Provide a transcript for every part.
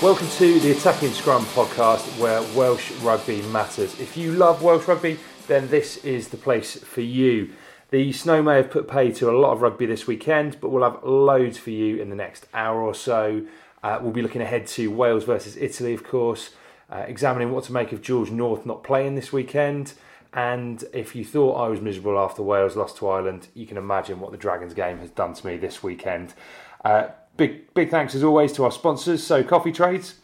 Welcome to the Attacking Scrum podcast where Welsh rugby matters. If you love Welsh rugby, then this is the place for you. The snow may have put pay to a lot of rugby this weekend, but we'll have loads for you in the next hour or so. Uh, we'll be looking ahead to Wales versus Italy, of course, uh, examining what to make of George North not playing this weekend. And if you thought I was miserable after Wales lost to Ireland, you can imagine what the Dragons game has done to me this weekend. Uh, big, big thanks as always to our sponsors, so Coffee Trades.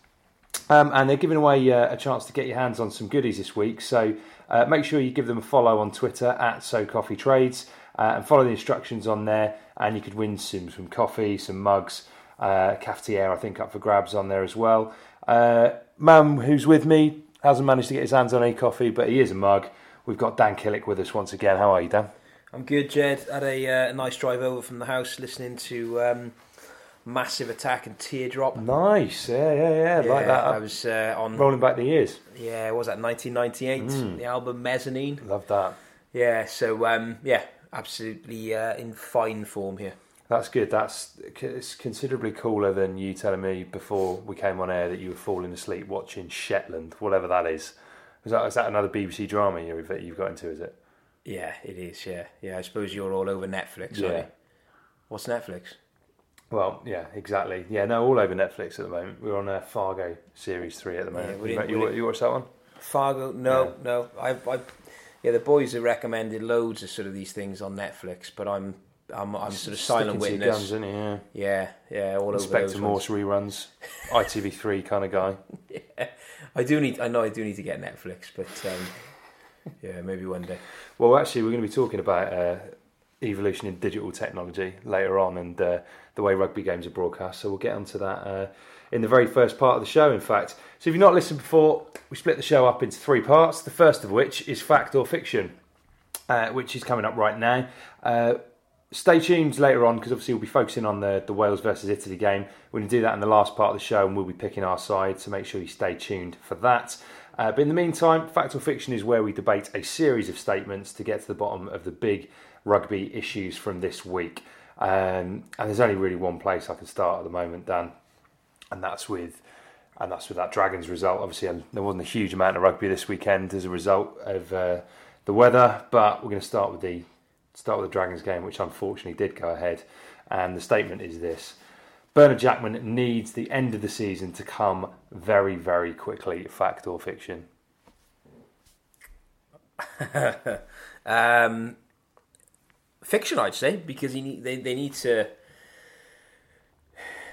Um, and they're giving away uh, a chance to get your hands on some goodies this week. So uh, make sure you give them a follow on Twitter at So Coffee Trades uh, and follow the instructions on there. And you could win some, some coffee, some mugs, uh, cafetiere, I think, up for grabs on there as well. Uh, Mum, who's with me, hasn't managed to get his hands on any coffee, but he is a mug. We've got Dan Killick with us once again. How are you, Dan? I'm good, Jed. Had a uh, nice drive over from the house, listening to um, Massive Attack and Teardrop. Nice, yeah, yeah, yeah, like that. I was uh, on. Rolling back the years. Yeah, what was that 1998? Mm. The album Mezzanine. Love that. Yeah, so um, yeah, absolutely uh, in fine form here. That's good. That's it's considerably cooler than you telling me before we came on air that you were falling asleep watching Shetland, whatever that is. Is that, is that another BBC drama you've, you've got into? Is it? Yeah, it is. Yeah, yeah. I suppose you're all over Netflix. Yeah. aren't you? What's Netflix? Well, yeah, exactly. Yeah, no, all over Netflix at the moment. We're on uh, Fargo series three at the moment. we you, you, you watched that one? Fargo? No, no. I've, I, yeah, the boys have recommended loads of sort of these things on Netflix, but I'm, I'm, I'm sort of silent Sticking witness. guns, isn't he? Yeah. Yeah, yeah, all over Inspector those Morse reruns, ITV3 kind of guy. ones. I do need. I know I do need to get Netflix, but um, yeah, maybe one day. Well, actually, we're going to be talking about uh, evolution in digital technology later on and uh, the way rugby games are broadcast. So we'll get onto that uh, in the very first part of the show, in fact. So if you've not listened before, we split the show up into three parts. The first of which is fact or fiction, uh, which is coming up right now. Uh, stay tuned later on because obviously we'll be focusing on the, the Wales versus Italy game. We're going to do that in the last part of the show and we'll be picking our side, so make sure you stay tuned for that. Uh, but in the meantime, fact or fiction is where we debate a series of statements to get to the bottom of the big rugby issues from this week. Um, and there's only really one place I can start at the moment, Dan, and that's with and that's with that Dragons result. Obviously, um, there wasn't a huge amount of rugby this weekend as a result of uh, the weather, but we're going to start with the start with the Dragons game, which unfortunately did go ahead. And the statement is this: Bernard Jackman needs the end of the season to come very, very quickly. Fact or fiction? Um, fiction, I'd say, because he need, they they need to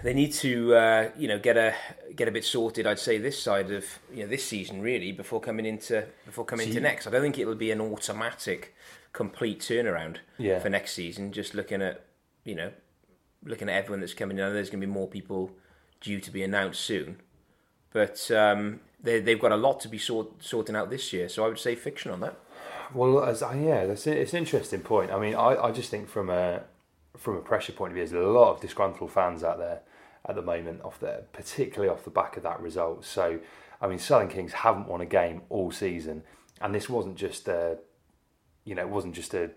they need to uh, you know get a get a bit sorted. I'd say this side of you know this season really before coming into before coming So into next. I don't think it'll be an automatic complete turnaround Yeah. for next season. Just looking at you know looking at everyone that's coming in. There's going to be more people due to be announced soon. but um, they, they've got a lot to be sort, sorting out this year. So I would say fiction on that. Well, as, uh, yeah, that's it's an interesting point. I mean, I, I just think from a from a pressure point of view, there's a lot of disgruntled fans out there at the moment, off the particularly off the back of that result. So, I mean, Southern Kings haven't won a game all season, and this wasn't just a, you know, it wasn't just a,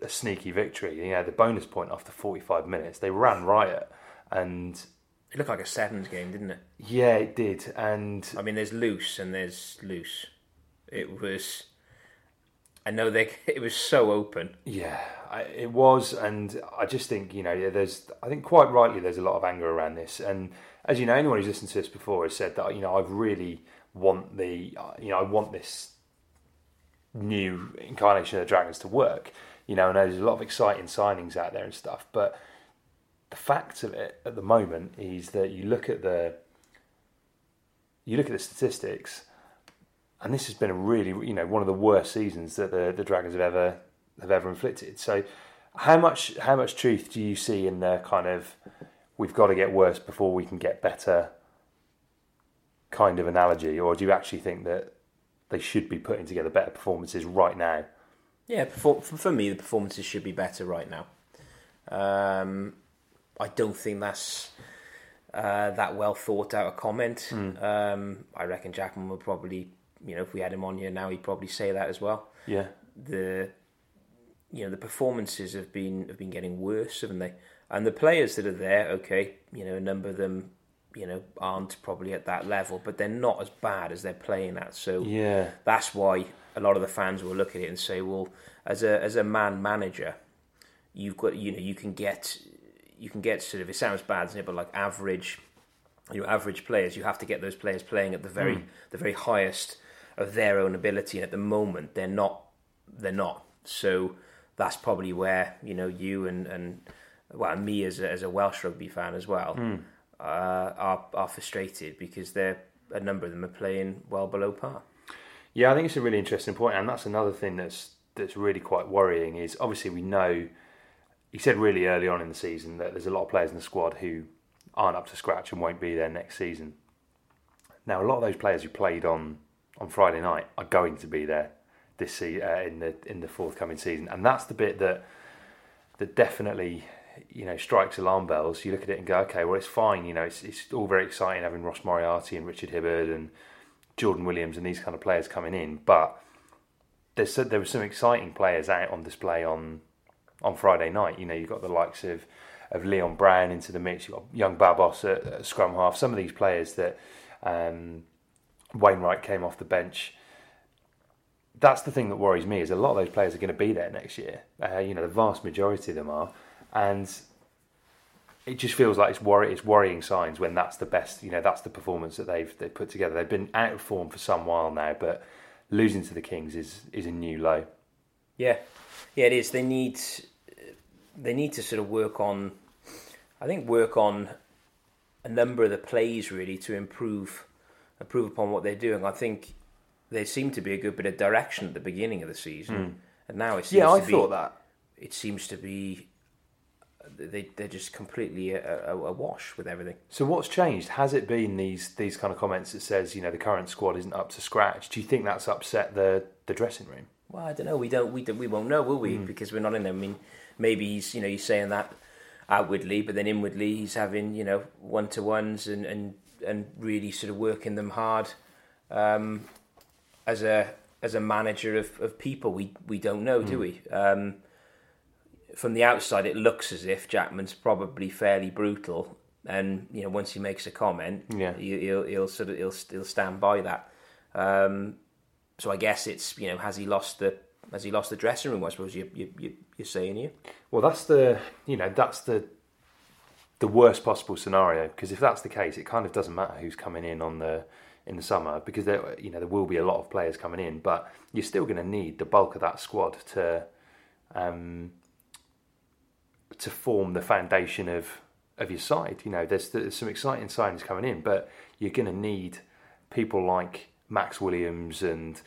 a sneaky victory. You know, the bonus point after 45 minutes, they ran riot, and It looked like a sevens game, didn't it? yeah, it did, and I mean, there's loose and there's loose. It was. I know they. It was so open. Yeah, I, it was, and I just think you know, yeah, there's, I think quite rightly, there's a lot of anger around this, and as you know, anyone who's listened to this before has said that you know, I really want the, uh, you know, I want this new incarnation of the Dragons to work, you know, and there's a lot of exciting signings out there and stuff, but the fact of it at the moment is that you look at the, you look at the statistics, and this has been a really, you know, one of the worst seasons that the, the Dragons have ever have ever inflicted. So, how much how much truth do you see in the kind of we've got to get worse before we can get better kind of analogy, or do you actually think that they should be putting together better performances right now? Yeah, for, for me, the performances should be better right now. Um, I don't think that's uh, that well thought out a comment. Um, I reckon Jackman would probably, you know, if we had him on here now, he'd probably say that as well. Yeah, the you know the performances have been have been getting worse, haven't they? And the players that are there, okay, you know, a number of them, you know, aren't probably at that level, but they're not as bad as they're playing at. So yeah, that's why a lot of the fans will look at it and say, well, as a as a man manager, you've got you know you can get you can get sort of it sounds bad, doesn't it? But like average, you know, average players, you have to get those players playing at the very hmm. the very highest of their own ability, and at the moment they're not they're not. So that's probably where you know you and and well and me as a, as a Welsh rugby fan as well hmm. Uh, are are frustrated because they're a number of them are playing well below par. Yeah, I think it's a really interesting point, and that's another thing that's that's really quite worrying. Is obviously we know he said really early on in the season that there's a lot of players in the squad who aren't up to scratch and won't be there next season. Now, a lot of those players who played on on Friday night are going to be there this se- uh, in the in the forthcoming season, and that's the bit that that definitely you know strikes alarm bells. You look at it and go, okay, well it's fine. You know, it's it's all very exciting having Ross Moriarty and Richard Hibbard and Jordan Williams and these kind of players coming in, but there's there were some exciting players out on display on on Friday night. You know, you've got the likes of of Leon Brown into the mix. You've got young Babos at, at scrum half. Some of these players that um, Wainwright came off the bench. That's the thing that worries me is a lot of those players are going to be there next year. Uh, you know, the vast majority of them are, and it just feels like it's worry it's worrying signs when that's the best. You know, that's the performance that they've they put together. They've been out of form for some while now, but losing to the Kings is is a new low. Yeah, yeah, it is. They need they need to sort of work on, I think, work on a number of the plays really to improve improve upon what they're doing. I think there seemed to be a good bit of direction at the beginning of the season, hmm. and now it seems. Yeah, I to be, thought that. it seems to be they they're just completely a, a, a wash with everything. So what's changed? Has it been these these kind of comments that says you know the current squad isn't up to scratch? Do you think that's upset the the dressing room? Well, I don't know. We don't. We don't, we won't know, will we? Hmm. Because we're not in there. I mean, maybe he's you know he's saying that outwardly, but then inwardly he's having you know one to ones and and and really sort of working them hard um, as a as a manager of, of people. We we don't know, Hmm. do we? Um, from the outside, it looks as if Jackman's probably fairly brutal, and you know once he makes a comment, Yeah. he, he'll he'll sort of he'll he'll stand by that. Um, so I guess it's you know has he lost the has he lost the dressing room? I suppose you you, you you're saying you. Well, that's the you know that's the the worst possible scenario because if that's the case, it kind of doesn't matter who's coming in on the in the summer because there you know there will be a lot of players coming in, but you're still going to need the bulk of that squad to um, to form the foundation of of your side. You know, there's, there's some exciting signings coming in, but you're going to need people like Max Williams and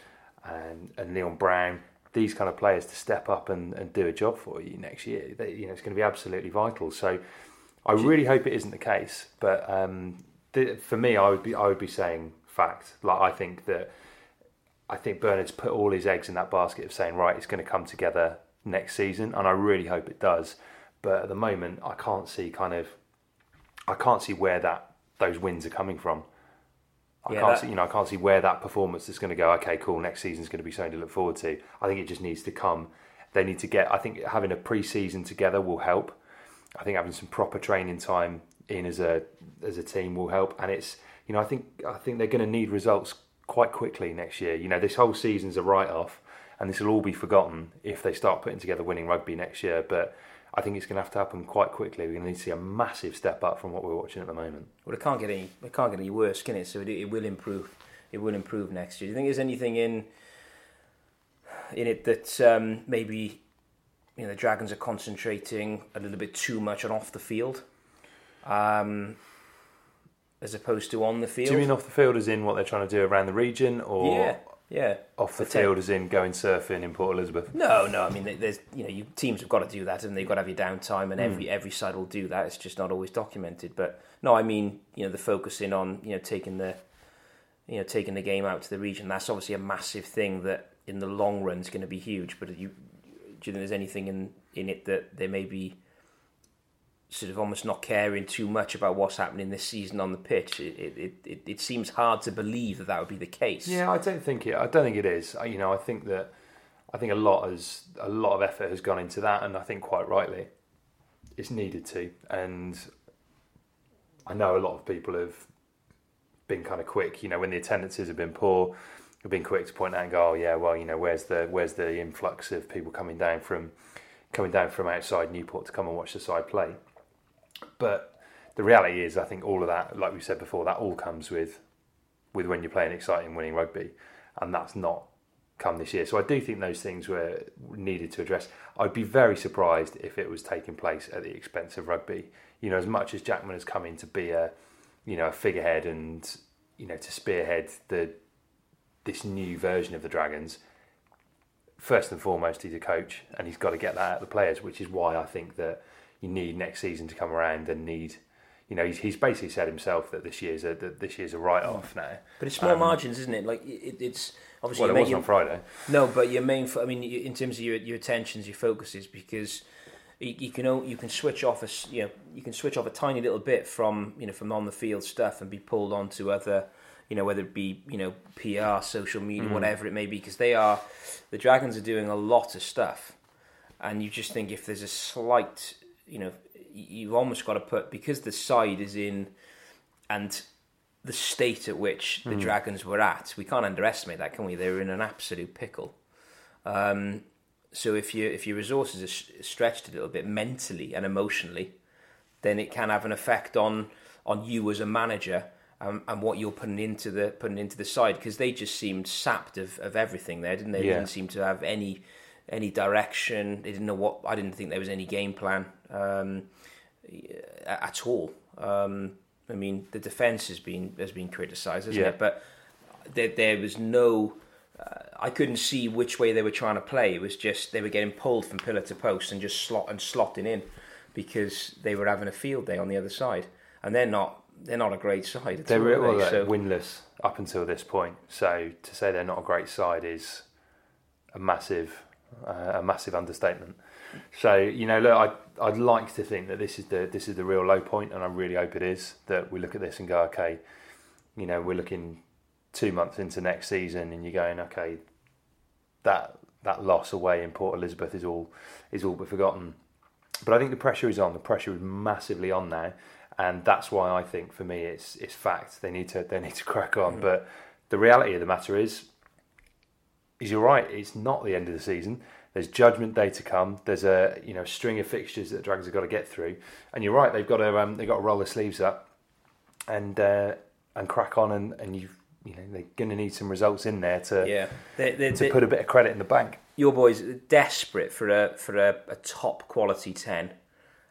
and, and Leon Brown, these kind of players to step up and, and do a job for you next year. They, you know, it's going to be absolutely vital. So I really hope it isn't the case, but um, for me, I would be I would be saying fact. Like I think that I think Bernard's put all his eggs in that basket of saying right, it's going to come together next season, and I really hope it does. But at the moment, I can't see kind of I can't see where that those wins are coming from. I Yeah, can't that- see, you know, I can't see where that performance is going to go. Okay, cool. Next season's going to be something to look forward to. I think it just needs to come. They need to get. I think having a pre-season together will help. I think having some proper training time in as a as a team will help. And it's you know, I think I think they're going to need results quite quickly next year. You know, this whole season's a write-off, and this will all be forgotten if they start putting together winning rugby next year. But I think it's going to have to happen quite quickly. We're going to need to see a massive step up from what we're watching at the moment. Well, it can't get any. It can't get any worse, can it? So it, it will improve. It will improve next year. Do you think there's anything in in it that um, maybe you know the Dragons are concentrating a little bit too much on off the field, um, as opposed to on the field? Do you mean off the field as in what they're trying to do around the region, or yeah, yeah. off the field as in going surfing in Port Elizabeth? No, no. I mean, there's you know, you, teams have got to do that, and they've got to have your downtime, and every mm. every side will do that. It's just not always documented. But no, I mean, you know, the focusing on you know taking the you know taking the game out to the region. That's obviously a massive thing that in the long run is going to be huge. But you, do you think there's anything in in it that there may be sort of almost not caring too much about what's happening this season on the pitch? It it, it, it seems hard to believe that that would be the case. Yeah, I don't think it. I don't think it is. I- You know, I think that I think a lot has a lot of effort has gone into that, and I think quite rightly, it's needed to. And I know a lot of people have been kind of quick. You know, when the attendances have been poor, have been quick to point out and go, "Oh yeah, well, you know, where's the where's the influx of people coming down from coming down from outside Newport to come and watch the side play?" But the reality is, I think all of that, like we said before, that all comes with with when you're playing exciting, winning rugby, and that's not come this year. So I do think those things were needed to address. I'd be very surprised if it was taking place at the expense of rugby. You know, as much as Jackman has come in to be a, you know, a figurehead and you know to spearhead the this new version of the Dragons. First and foremost, he's a coach, and he's got to get that out of the players, which is why I think that you need next season to come around and need. You know, he's, he's basically said himself that this year's a that this year's a write off now. But it's small Um, margins, isn't it? Like it, it's obviously Well, it wasn't on Friday. No, but your main, fo- I mean, in terms of your your attentions, your focuses, because you, you can you can switch off a you know you can switch off a tiny little bit from you know from on the field stuff and be pulled onto other you know whether it be you know PR, social media, Mm. whatever it may be, because they are the Dragons are doing a lot of stuff, and you just think if there's a slight you know you've almost got to put because the side is in and the state at which the Dragons were at, we can't underestimate that, can we? They were in an absolute pickle. Um, so if you if your resources are stretched a little bit mentally and emotionally, then it can have an effect on on you as a manager um, and what you're putting into the putting into the side because they just seemed sapped of, of everything there, didn't they? They Yeah. didn't seem to have any any direction. They didn't know what. I didn't think there was any game plan um, at all. Um, I mean, the defense has been has been criticised, hasn't Yeah. it? But there, there was no. Uh, I couldn't see which way they were trying to play. It was just they were getting pulled from pillar to post and just slot and slotting in because they were having a field day on the other side, and they're not. They're not a great side. At They all, were well, So- winless up until this point. So to say they're not a great side is a massive, uh, a massive understatement. So you know, look, I'd, I'd like to think that this is the this is the real low point, and I really hope it is. That we look at this and go, okay, you know, we're looking two months into next season, and you're going, okay, that that loss away in Port Elizabeth is all is all but forgotten. But I think the pressure is on. The pressure is massively on now, and that's why I think for me it's it's fact. They need to they need to crack on. Mm. But the reality of the matter is, is you're right. It's not the end of the season. There's Judgment Day to come. There's a you know string of fixtures that the Dragons have got to get through, and you're right. They've got to um, they've got to roll their sleeves up and uh, and crack on. And, and you you know they're going to need some results in there to yeah, they, they, to put a bit of credit in the bank. your boys are desperate for a for a, a top quality ten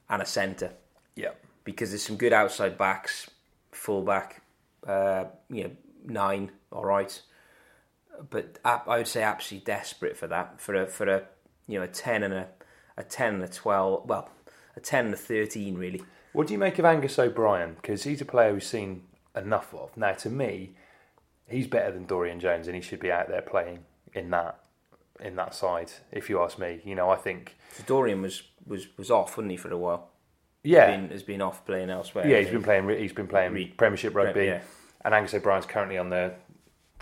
and a centre. Yeah. because there's some good outside backs, full back, uh, you know, nine, all right. But I I would say absolutely desperate for that for a for a you know a ten and a a ten and a twelve. Well, a ten and a thirteen really. What do you make of Angus O'Brien? Because he's a player we've seen enough of. Now, to me, he's better than Dorian Jones, and he should be out there playing in that in that side. If you ask me, you know, I think So Dorian was, was, was off, wasn't he, for a while? yeah, Been, has been off playing elsewhere. yeah, he's been playing. He's been playing Re- Premiership Prem- rugby, yeah. and Angus O'Brien's currently on the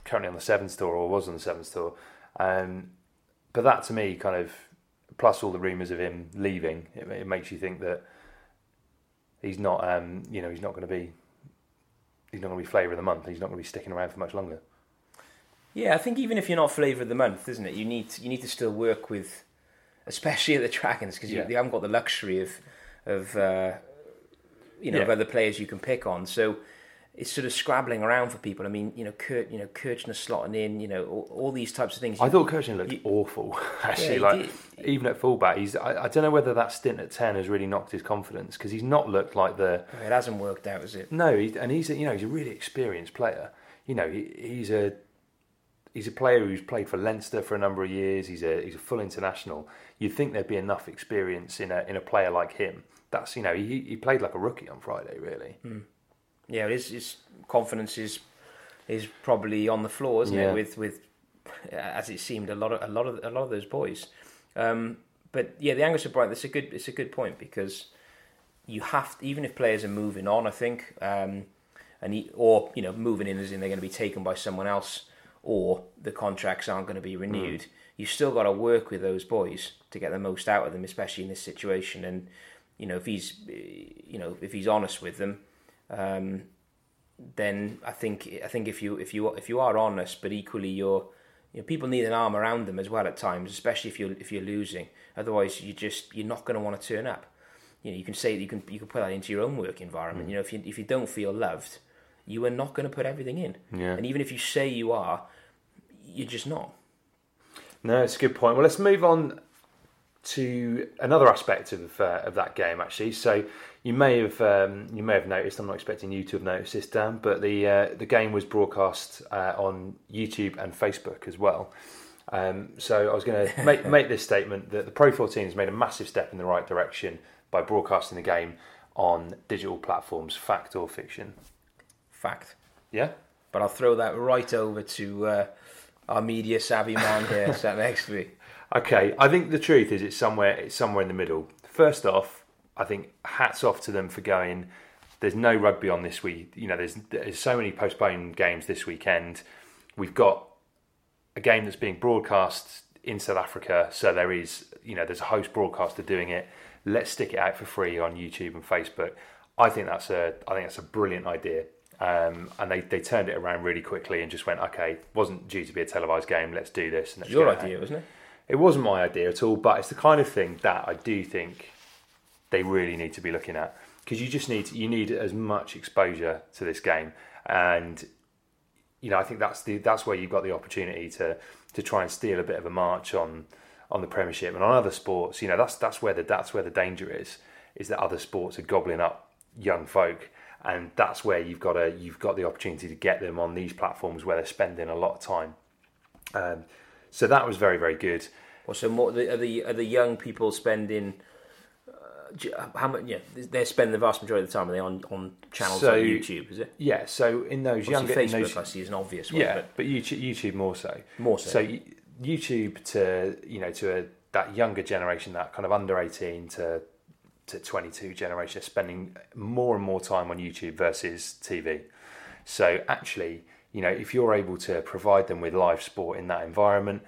currently on the sevens tour, or was on the sevens tour. Um, but that to me, kind of, plus all the rumours of him leaving, it, it makes you think that he's not, um, you know, he's not going to be, he's not going to be flavour of the month. He's not going to be sticking around for much longer. Yeah, I think even if you're not flavour of the month, isn't it? You need to, you need to still work with, especially at the Dragons, because Yeah. you, you haven't got the luxury of of uh, you know of other players you can pick on. So it's sort of scrabbling around for people. I mean, you know, Kurt, you know, Kirchner slotting in, you know, all, all these types of things. I thought Kirchner looked awful. Actually, he like did. even at fullback, he's. I, I don't know whether that stint at ten has really knocked his confidence because he's not looked like the. it hasn't worked out, has it? No, he, and he's a, you know he's a really experienced player. You know he, he's a he's a player who's played for Leinster for a number of years. He's a he's a full international. You'd think there'd be enough experience in a in a player like him. That's you know he he played like a rookie on Friday really. Hmm. Yeah, his, his confidence is is probably on the floor, isn't Yeah. it? With with as it seemed a lot of a lot of a lot of those boys. Um, but yeah, the Angus O'Brien. That's a good. It's a good point because you have even if players are moving on, I think, um, and he, or you know moving in as in they're going to be taken by someone else, or the contracts aren't going to be renewed. You've still got to work with those boys to get the most out of them, especially in this situation. And you know if he's eh, you know if he's honest with them. Um, then I think I think if you if you if you are honest, but equally you're you know, people need an arm around them as well at times, especially if you're if you're losing. Otherwise, you just you're not going to want to turn up. You know, you can say you can you can put that into your own work environment. You know, if you if you don't feel loved, you are not going to put everything in. Yeah. And even if you say you are, you're just not. No, it's a good point. Well, let's move on to another aspect of uh, of that game actually. So you may have um, you may have noticed. I'm not expecting you to have noticed this, Dan, but the uh, the game was broadcast uh, on YouTube and Facebook as well. Um, so I was going to make make this statement that the Pro 14 has made a massive step in the right direction by broadcasting the game on digital platforms. Fact or fiction? Fact. Yeah. But I'll throw that right over to uh, our media savvy man here sat next to me. Okay, I think the truth is it's somewhere it's somewhere in the middle. First off, I think hats off to them for going. There's no rugby on this week. You know, there's there's so many postponed games this weekend. We've got a game that's being broadcast in South Africa, so there is you know there's a host broadcaster doing it. Let's stick it out for free on YouTube and Facebook. I think that's a I think that's a brilliant idea. Um, and they, they turned it around really quickly and just went, okay, wasn't due to be a televised game. Let's do this. And Your get out." idea, wasn't it? It wasn't my idea at all, but it's the kind of thing that I do think they really need to be looking at because you just need to, you need as much exposure to this game, and you know I think that's the that's where you've got the opportunity to to try and steal a bit of a march on on the Premiership and on other sports. You know that's that's where the that's where the danger is is that other sports are gobbling up young folk. And that's where you've got a you've got the opportunity to get them on these platforms where they're spending a lot of time. Um, so that was very very good. Well, so more are the are the young people spending how much? Yeah, they're spending the vast majority of the time. Are they on on channels So- like YouTube? Is it? Yeah, so in those Obviously, younger Facebook, those, I see, is an obvious one. yeah, but but YouTube, YouTube more so. More so. So YouTube to you know to a, that younger generation, that kind of under eighteen to to twenty two generation, spending more and more time on YouTube versus TV. So actually, you know, if you're able to provide them with live sport in that environment,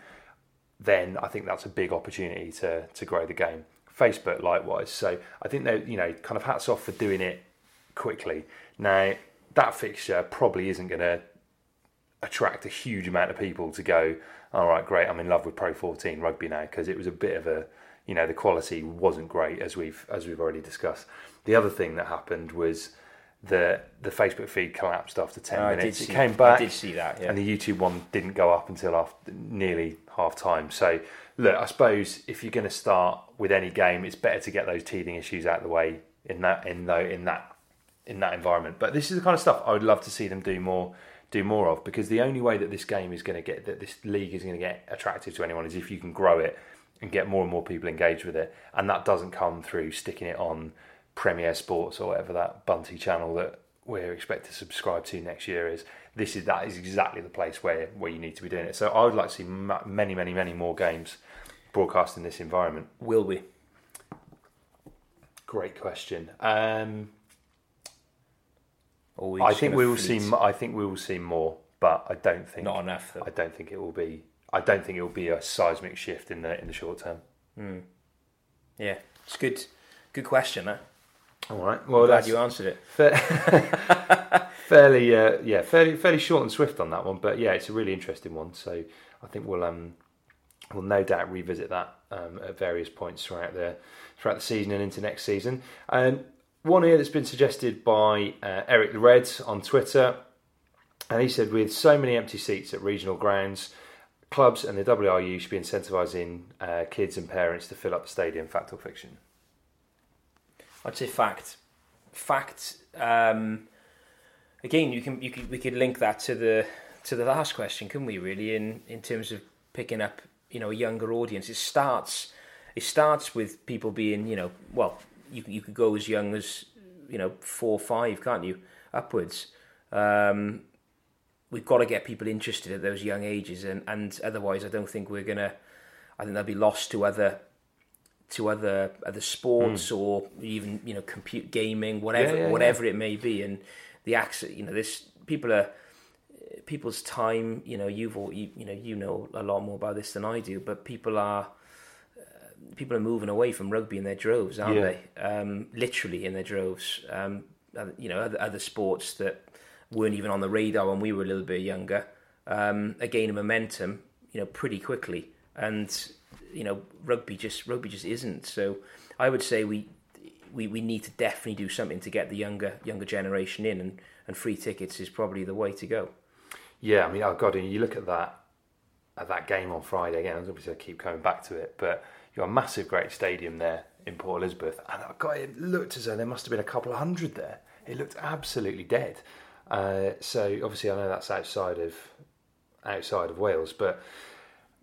then I think that's a big opportunity to to grow the game. Facebook likewise. So I think they you know kind of hats off for doing it quickly. Now that fixture probably isn't going to attract a huge amount of people to go. All right, great. I'm in love with Pro 14 rugby now because it was a bit of a you know the quality wasn't great as we've as we've already discussed. The other thing that happened was the the Facebook feed collapsed after 10 Oh, I minutes. see- it came back. I did see that, yeah. And the YouTube one didn't go up until after nearly half time. So look, I suppose if you're going to start with any game, it's better to get those teething issues out of the way in that in though in that in that environment. But this is the kind of stuff I would love to see them do more do more of because the only way that this game is going to get that this league is going to get attractive to anyone is if you can grow it and get more and more people engaged with it, and that doesn't come through sticking it on Premier Sports or whatever that Bunty channel that we're expected to subscribe to next year is this is that is exactly the place where where you need to be doing it. So I would like to see ma- many many many more games broadcast in this environment. Will we? Great question. Um, I think we will fleet? see. I think we will see more, but I don't think Not enough, though. I don't think it will be. I don't think it will be a seismic shift in the in the short term. Yeah, it's good. Good question. Huh? All right. Well, Glad you answered it. fa- fairly, uh, yeah, fairly, fairly short and swift on that one. But yeah, it's a really interesting one. So I think we'll um, we'll no doubt revisit that um, at various points throughout the throughout the season and into next season. Um, one here that's been suggested by uh, Eric Red on Twitter, and he said, with so many empty seats at regional grounds, clubs and the WRU should be incentivising uh, kids and parents to fill up the stadium. Fact or fiction? I'd say fact. Fact. Um, again, you can you could we could link that to the to the last question, can we? Really, in in terms of picking up you know a younger audience, it starts it starts with people being you know well you you could go as young as you know four five, can't you? Upwards. Um, we've got to get people interested at those young ages, and, and otherwise, I don't think we're gonna. I think they'll be lost to other to other other sports or even you know compute gaming, whatever. Yeah, yeah, whatever it may be, and the access. You know, this people are people's time. You know, you've all you, you know you know a lot more about this than I do, but people are. uh, People are moving away from rugby in their droves, aren't Yeah. they? Um, literally in their droves. Um, you know, other, other sports that weren't even on the radar when we were a little bit younger um, are gaining momentum, you know, pretty quickly. And you know, rugby just rugby just isn't. So I would say we we, we need to definitely do something to get the younger younger generation in, and, and free tickets is probably the way to go. Yeah, I mean, oh god, you look at that at that game on Friday again. Obviously, I keep coming back to it, but you got a massive, great stadium there in Port Elizabeth, and oh god, it looked as though there must have been a couple of hundred there. It looked absolutely dead. Uh, so obviously, I know that's outside of outside of Wales, but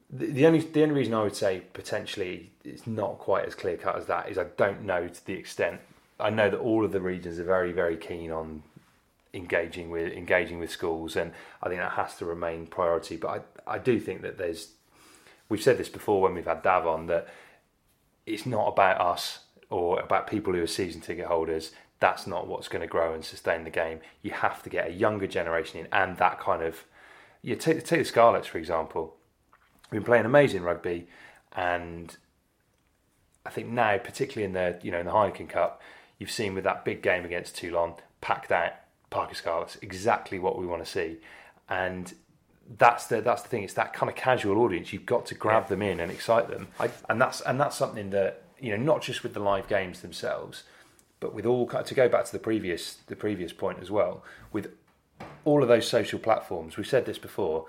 the, the only the only reason I would say potentially it's not quite as clear cut as that is I don't know to the extent. I know that all of the regions are very very keen on engaging with engaging with schools, and I think that has to remain priority. But I I do think that there's we've said this before when we've had Dav on that it's not about us or about people who are season ticket holders. That's not what's going to grow and sustain the game. You have to get a younger generation in, and that kind of you take take the Scarlets for example. We've been playing amazing rugby, and I think now, particularly in the you know in the Heineken Cup, you've seen with that big game against Toulon, packed out Parc y Scarlets, exactly what we want to see, and that's the that's the thing. It's that kind of casual audience. You've got to grab them in and excite them, I, and that's and that's something that you know not just with the live games themselves, but with all to go back to the previous the previous point as well with all of those social platforms. We've said this before.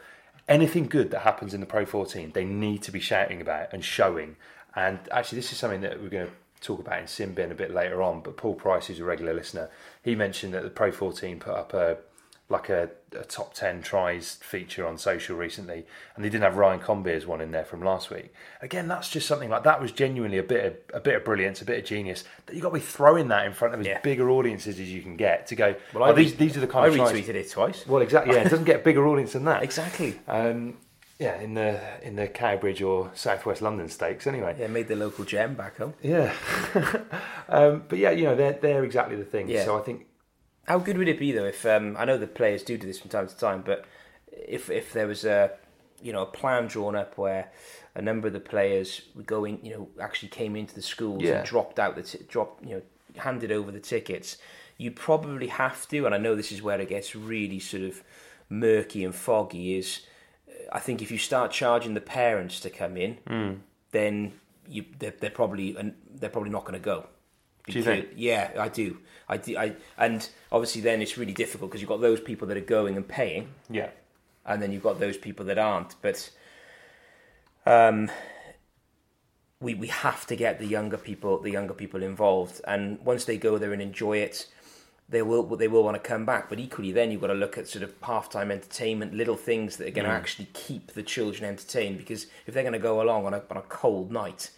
Anything good that happens in the Pro 14, they need to be shouting about and showing. And actually, this is something that we're going to talk about in Sin Bin a bit later on. But Paul Price, who's a regular listener, he mentioned that the Pro 14 put up a like a, a top 10 tries feature on social recently, and they didn't have Ryan Conbeer's one in there from last week. Again, that's just something like that was genuinely a bit of, a bit of brilliance, a bit of genius. That you've got to be throwing that in front of as Yeah. bigger audiences as you can get to go. Well, oh, I these re- these are the kind I of tries- retweeted it twice. well, exactly. Yeah, it doesn't get a bigger audience than that. Exactly. Um, yeah, in the in the Cowbridge or Southwest London stakes, anyway. Yeah, made the local gem back home. Yeah. um, but yeah, you know, they're they're exactly the thing. Yeah. So I think How good would it be though if um, I know the players do do this from time to time, but if if there was a you know a plan drawn up where a number of the players were going, you know, actually came into the schools Yeah. and dropped out the t- drop, you know, handed over the tickets, you probably have to. And I know this is where it gets really sort of murky and foggy. Is I think if you start charging the parents to come in, Hmm. then you they're, they're probably and they're probably not going to go. Do you think? Yeah, I do. I do. I and obviously then it's really difficult because you've got those people that are going and paying, yeah, and then you've got those people that aren't. But um, we we have to get the younger people the younger people involved, and once they go there and enjoy it, they will they will want to come back. But equally, then you've got to look at sort of halftime entertainment, little things that are going to actually keep the children entertained. Because if they're going to go along on a on a cold night,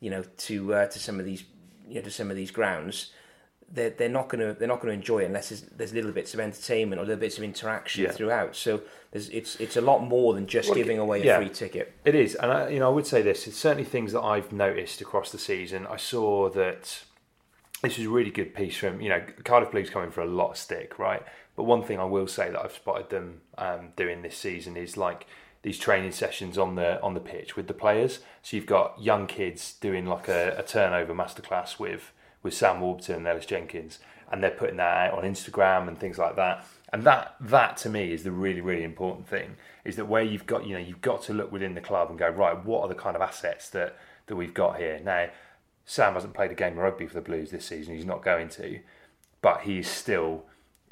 you know, to uh, to some of these you know to some of these grounds, they're they're not going to they're not going to enjoy it unless there's, there's little bits of entertainment or little bits of interaction Yeah. throughout. So there's, it's it's a lot more than just Well, giving away a free ticket. It is, and I, you know, I would say this. It's certainly things that I've noticed across the season. I saw that this is a really good piece from you know Cardiff Blues coming for a lot of stick, right? But one thing I will say that I've spotted them um, doing this season is like these training sessions on the on the pitch with the players. So you've got young kids doing like a, a turnover masterclass with with Sam Warburton and Ellis Jenkins, and they're putting that out on Instagram and things like that. And that that to me is the really really important thing is that where you've got you know you've got to look within the club and go right what are the kind of assets that that we've got here now. Sam hasn't played a game of rugby for the Blues this season. He's not going to, but he's still,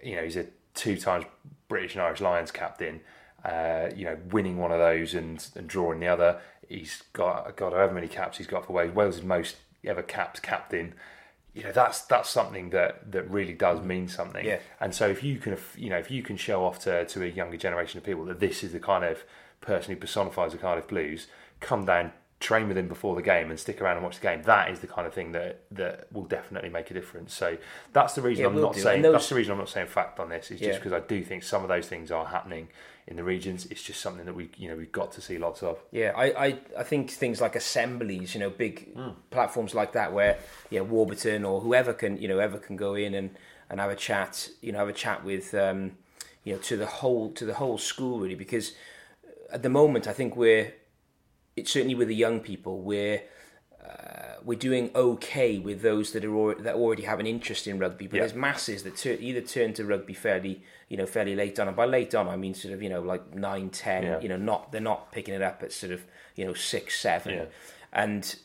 you know, he's a two times British and Irish Lions captain. Uh, you know, winning one of those and, and drawing the other. He's got God, however many caps he's got for Wales. Wales' most ever caps captain. You know, that's that's something that, that really does mean something. Yeah. And so if you can, you know, if you can show off to, to a younger generation of people that this is the kind of person who personifies the Cardiff Blues, come down, train with him before the game, and stick around and watch the game. That is the kind of thing that that will definitely make a difference. So that's the reason Yeah, I'm not do. saying those- that's the reason I'm not saying fact on this. Is Yeah. just because I do think some of those things are happening in the regions. It's just something that we you know we've got to see lots of. Yeah, I, I, I think things like assemblies, you know, big Hmm. platforms like that where, know, Warburton or whoever can, you know, ever can go in and, and have a chat, you know, have a chat with, um, you know, to the whole to the whole school really, because at the moment I think we're, it's certainly with the young people we're. Uh, we're doing okay with those that are already, that already have an interest in rugby, but Yeah. there's masses that tur either turn to rugby fairly, you know, fairly late on. And by late on, I mean sort of, you know, like nine, ten. Yeah. You know, not they're not picking it up at sort of, you know, six, seven. Yeah. And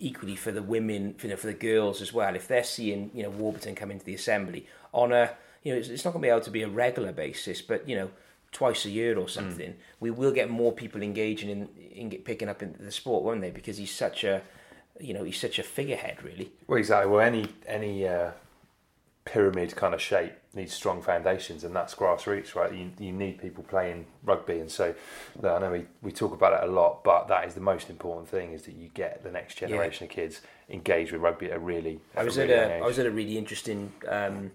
equally for the women, you know, for the girls as well, if they're seeing, you know, Warburton come into the assembly on a, you know, it's, it's not going to be able to be a regular basis, but you know, twice a year or something, we will get more people engaging in, in get, picking up in the sport, won't they? Because he's such a, you know, he's such a figurehead, really. Well, exactly. Well, any any uh, pyramid kind of shape needs strong foundations, and that's grassroots, right? You, you need people playing rugby, and so I know we, we talk about it a lot, but that is the most important thing: is that you get the next generation of kids engaged with rugby at a really. I was a at really young a was at a really interesting um,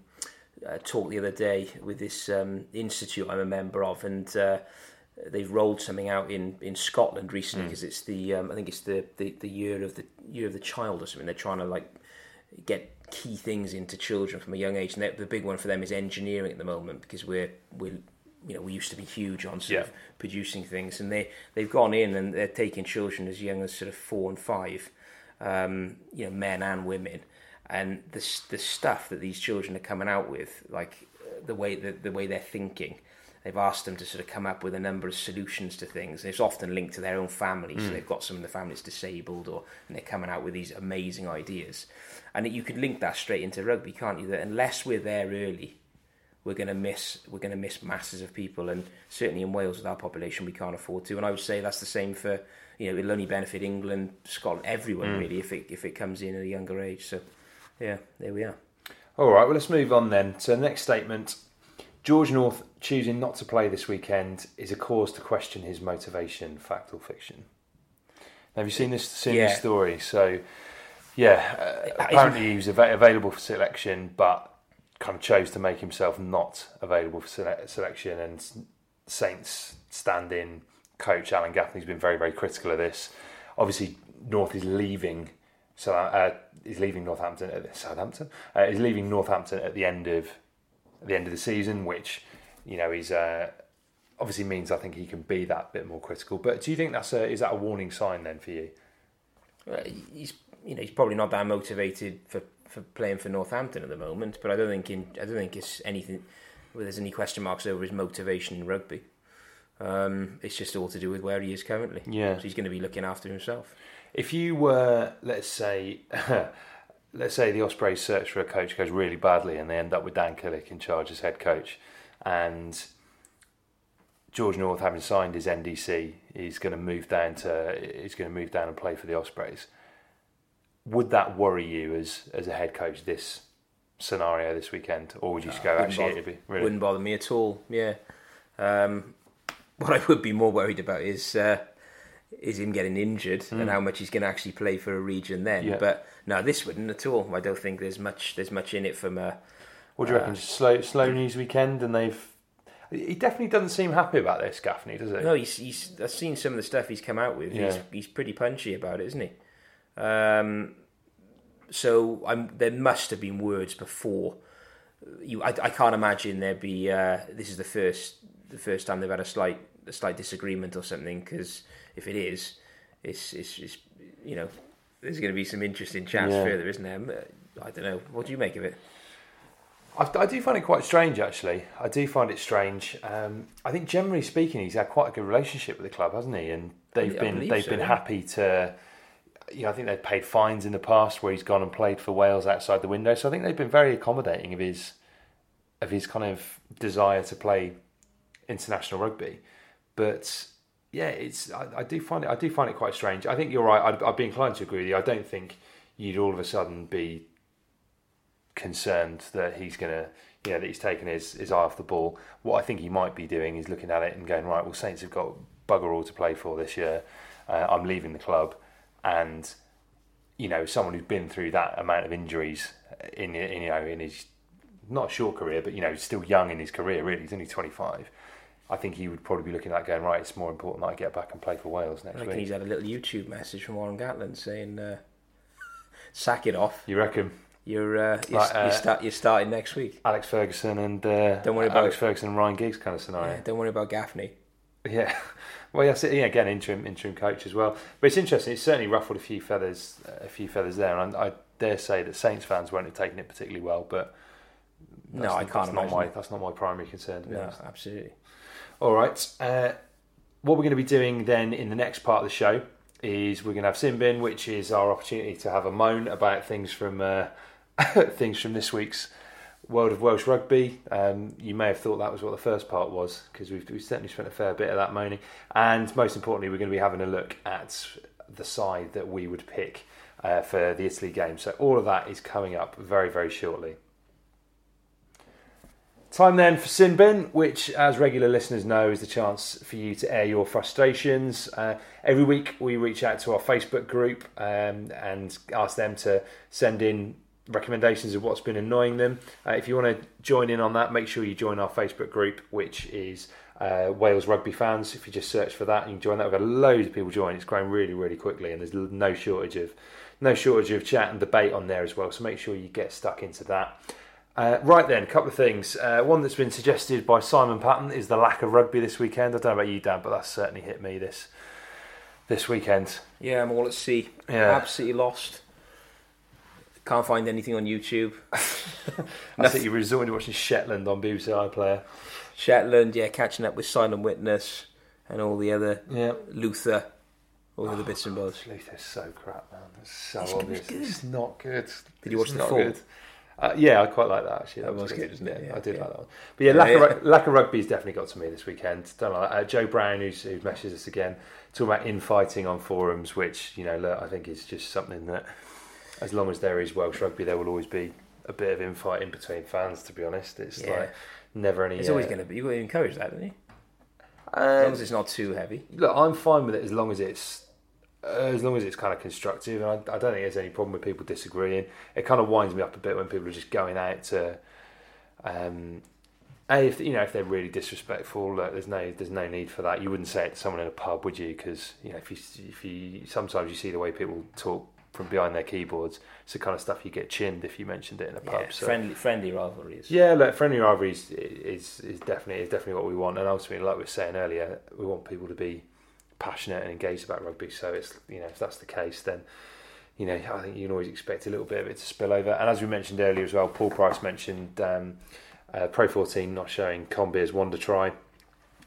uh, talk the other day with this um, institute I'm a member of, and uh, they've rolled something out in, in Scotland recently Hmm. because it's the um, I think it's the, the, the year of the year of the child or something. They're trying to like get key things into children from a young age, and that- the big one for them is engineering at the moment because we're we're you know we used to be huge on sort Yeah. of producing things, and they they've gone in and they're taking children as young as sort of four and five, um, you know, men and women, and the the stuff that these children are coming out with, like the way the, the way they're thinking. They've asked them to sort of come up with a number of solutions to things. And it's often linked to their own family. So mm. they've got some of the families disabled, or and they're coming out with these amazing ideas. And you could link that straight into rugby, can't you? That unless we're there early, we're going to miss we're going to miss masses of people, and certainly in Wales with our population, we can't afford to. And I would say that's the same for you know it'll only benefit England, Scotland, everyone mm. really if it if it comes in at a younger age. So yeah, there we are. All right, well, let's move on then. So, the next statement George North choosing not to play this weekend is a cause to question his motivation, fact or fiction. Now, have you seen this, seen Yeah. this story? So, yeah, uh, apparently he was ava- available for selection, but kind of chose to make himself not available for sele- selection. And Saints stand in coach Alan Gaffney's been very, very critical of this. Obviously, North is leaving. So uh, he's leaving Northampton at the, Southampton. Uh, he's leaving Northampton at the end of at the end of the season, which you know he's uh, obviously means I think he can be that bit more critical. But do you think that's a is that a warning sign then for you? Uh, he's you know he's probably not that motivated for, for playing for Northampton at the moment, but I don't think in I don't think it's anything. Well, there's any question marks over his motivation in rugby. Um, it's just all to do with where he is currently. Yeah. so he's going to be looking after himself. If you were, let's say, let's say the Ospreys search for a coach goes really badly and they end up with Dan Killick in charge as head coach, and George North, having signed his NDC, is going to move down to is going to move down and play for the Ospreys. Would that worry you as as a head coach this scenario this weekend, or would you just go Wouldn't actually bother- it'd be really Wouldn't bother me at all. Yeah. Um, what I would be more worried about is uh, is him getting injured and how much he's going to actually play for a region then. Mm. Yeah. But no, this wouldn't at all. I don't think there's much there's much in it from a. What do you reckon? Just slow, slow news weekend, and they've. He definitely doesn't seem happy about this, Gaffney, does he? No, he's, he's I've seen some of the stuff he's come out with. He's Yeah. he's pretty punchy about it, isn't he? Um, so I'm, there must have been words before. You, I, I can't imagine there'd be. Uh, this is the first the first time they've had a slight a slight disagreement or something. Because if it is, it's, it's it's you know there's going to be some interesting chats Yeah. further, isn't there? Uh, I don't know. What do you make of it? I, I do find it quite strange, actually. I do find it strange. Um, I think, generally speaking, he's had quite a good relationship with the club, hasn't he? And they've I been they've so, been yeah. happy to. You know, I think they've paid fines in the past where he's gone and played for Wales outside the window. So I think they've been very accommodating of his of his kind of desire to play international rugby. But yeah, it's I, I do find it I do find it quite strange. I think you're right. I'd, I'd be inclined to agree with you. I don't think you'd all of a sudden be concerned that he's going to, you know, that he's taken his, his eye off the ball. What I think he might be doing is looking at it and going, right, well, Saints have got bugger all to play for this year. Uh, I'm leaving the club. And, you know, someone who's been through that amount of injuries in, in you know, in his, not short career, but, you know, still young in his career, really. He's only 25. I think he would probably be looking at that going, right, it's more important that I get back and play for Wales I next reckon week. he's had a little YouTube message from Warren Gatland saying, uh, "Sack it off. You reckon? You're uh, you're, Like, uh, you're, start, you're starting next week. Alex Ferguson and uh, Don't worry about Alex it. Ferguson and Ryan Giggs kind of scenario. Yeah, don't worry about Gaffney. Yeah, well, yeah, again, interim interim coach as well. But it's interesting. It's certainly ruffled a few feathers, a few feathers there, and I, I dare say that Saints fans won't have taken it particularly well. But No, I can't That's not my that's not my primary concern. No, honest. absolutely. All right. Uh, what we're going to be doing then in the next part of the show is we're going to have Sin Bin, which is our opportunity to have a moan about things from uh, things from this week's World of Welsh Rugby. Um, you may have thought that was what the first part was because we've, we've certainly spent a fair bit of that moaning. And most importantly, we're going to be having a look at the side that we would pick uh, for the Italy game. So all of that is coming up very, very shortly. Time then for Sin Bin, which, as regular listeners know, is the chance for you to air your frustrations. Uh, every week, we reach out to our Facebook group um, and ask them to send in recommendations of what's been annoying them. Uh, if you want to join in on that, make sure you join our Facebook group, which is uh, Wales Rugby Fans. If you just search for that, you can join that. We've got loads of people join. It's growing really, really quickly, and there's no shortage of no shortage of chat and debate on there as well. So make sure you get stuck into that. Uh, right then, a couple of things. Uh, one that's been suggested by Simon Patton is the lack of rugby this weekend. I don't know about you, Dan, but that's certainly hit me this this weekend. Yeah, I'm all at sea. Yeah. Absolutely lost. Can't find anything on YouTube. I think you're resorting to watching Shetland on BBC iPlayer. Shetland, yeah, catching up with Silent Witness and all the other Yeah. Luther, all the other bits and bobs. Luther's so crap, man. It's so It's obvious. it's not good. Did you watch It's the not full? good. Uh, yeah, I quite like that actually. That was good, wasn't it? Yeah, I did yeah. like that one. But yeah, lack, yeah. Of, lack of rugby's definitely got to me this weekend. Don't like that. Uh, Joe Brown, who's, who messages us again, talking about infighting on forums, which you know, look, I think is just something that, as long as there is Welsh rugby, there will always be a bit of infighting between fans. To be honest, it's like never any. It's always uh, going to be. You've got to encourage that, don't you? As long as it's not too heavy. look, I'm fine with it as long as it's as long as it's kind of constructive, and I, I don't think there's any problem with people disagreeing. It kind of winds me up a bit when people are just going out to, um, a if you know if they're really disrespectful. Look, there's no there's no need for that. You wouldn't say it to someone in a pub, would you? Because you know if you if you sometimes you see the way people talk from behind their keyboards. It's the kind of stuff you get chinned if you mentioned it in a pub. So. friendly, friendly rivalries. Yeah, look, friendly rivalries is is definitely is definitely what we want, and ultimately, like we were saying earlier, we want people to be passionate and engaged about rugby. So it's you know if that's the case, then you know I think you can always expect a little bit of it to spill over. And as we mentioned earlier as well, Paul Price mentioned um, uh, Pro 14 not showing Conbeer's Wonder Try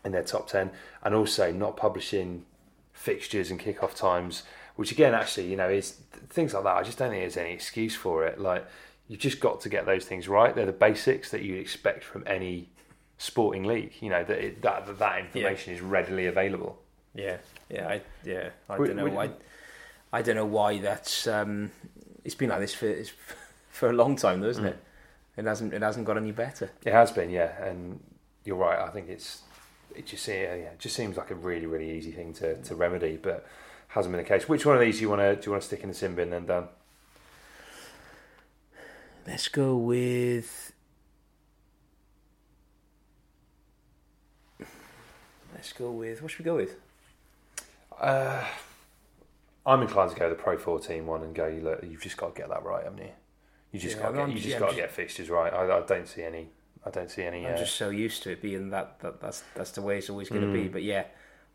in their top ten, and also not publishing fixtures and kickoff times. Which again, actually, you know, is things like that. I just don't think there's any excuse for it. Like you've just got to get those things right. They're the basics that you'd expect from any sporting league. You know that it, that that, that information is readily available. Yeah, yeah, I, yeah. I don't know why. I don't know why that's. Um, it's been like this for it's, for a long time, though, isn't it? It hasn't. It hasn't got any better. It has been, yeah, and you're right. I think it's it just yeah, it just seems like a really really easy thing to, to remedy, but hasn't been the case. Which one of these do you want to do you want to stick in the sin bin then, Dan? Let's go with. Let's go with. What should we go with? Uh, I'm inclined to go the Pro 14 one and go. Look, you've just got to get that right, haven't you? You just Yeah, got to get, you just yeah, got to get fixtures right. I, I don't see any. I don't see any. I'm Uh, just so used to it being that, that that's that's the way it's always going to be. But yeah,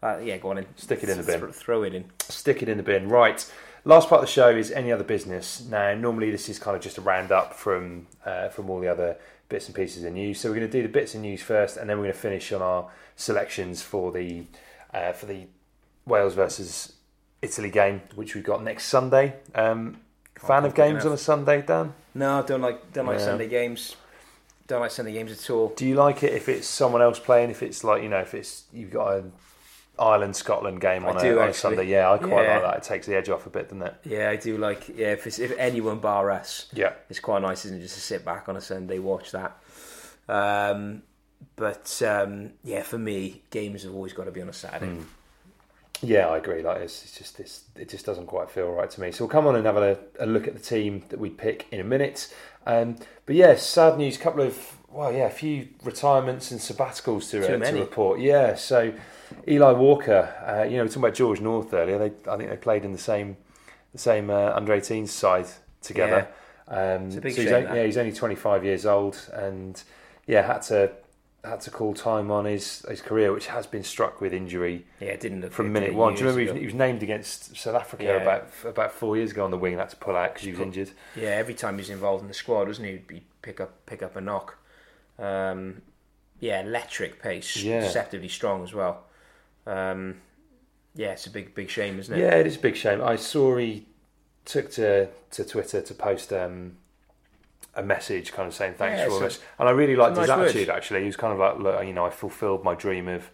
uh, yeah, go on and Mm. Stick it in the bin. Throw, throw it in. stick it in the bin. Right. Last part of the show is any other business. Now, normally this is kind of just a roundup from uh, from all the other bits and pieces of news. So we're going to do the bits of news first, and then we're going to finish on our selections for the uh, for the Wales versus Italy game, which we've got next Sunday. Um, fan of games enough. on a Sunday, Dan? No, don't like don't like Yeah. Sunday games. Don't like Sunday games at all. Do you like it if it's someone else playing? If it's like you know, if it's you've got an Ireland Scotland game I on, a, on a. Sunday? Yeah, I quite Yeah. like that. It takes the edge off a bit, doesn't it? Yeah, I do like. Yeah, if it's, if anyone bar us, Yeah. it's quite nice, isn't it, just to sit back on a Sunday watch that. Um, but um, yeah, for me, games have always got to be on a Saturday. Hmm. Yeah, I agree. Like it's, it's just this, it just doesn't quite feel right to me. So we'll come on and have a, a look at the team that we pick in a minute. Um, but yeah, sad news. A couple of well, yeah, a few retirements and sabbaticals to, uh, to report. Yeah, so Eli Walker. Uh, you know, we were talking about George North earlier. They, I think they played in the same the same uh, under 18s side together. Um, It's a big so he's only, yeah, he's only 25 years old, and yeah, had to had to call time on his his career, which has been struck with injury Yeah, didn't look from minute one. Do you remember he ago. was, he was named against South Africa Yeah. about about four years ago on the wing and had to pull out because he was injured. Yeah, every time he was involved in the squad, wasn't he? He'd be- pick up pick up a knock. Um, yeah, electric pace, Yeah. deceptively strong as well. Um, yeah, it's a big big shame, isn't it? Yeah, it is a big shame. I saw he took to to Twitter to post um, a message, kind of saying thanks Yeah, for all this, and I really liked his nice words. attitude. Actually, he was kind of like, look, you know, I fulfilled my dream of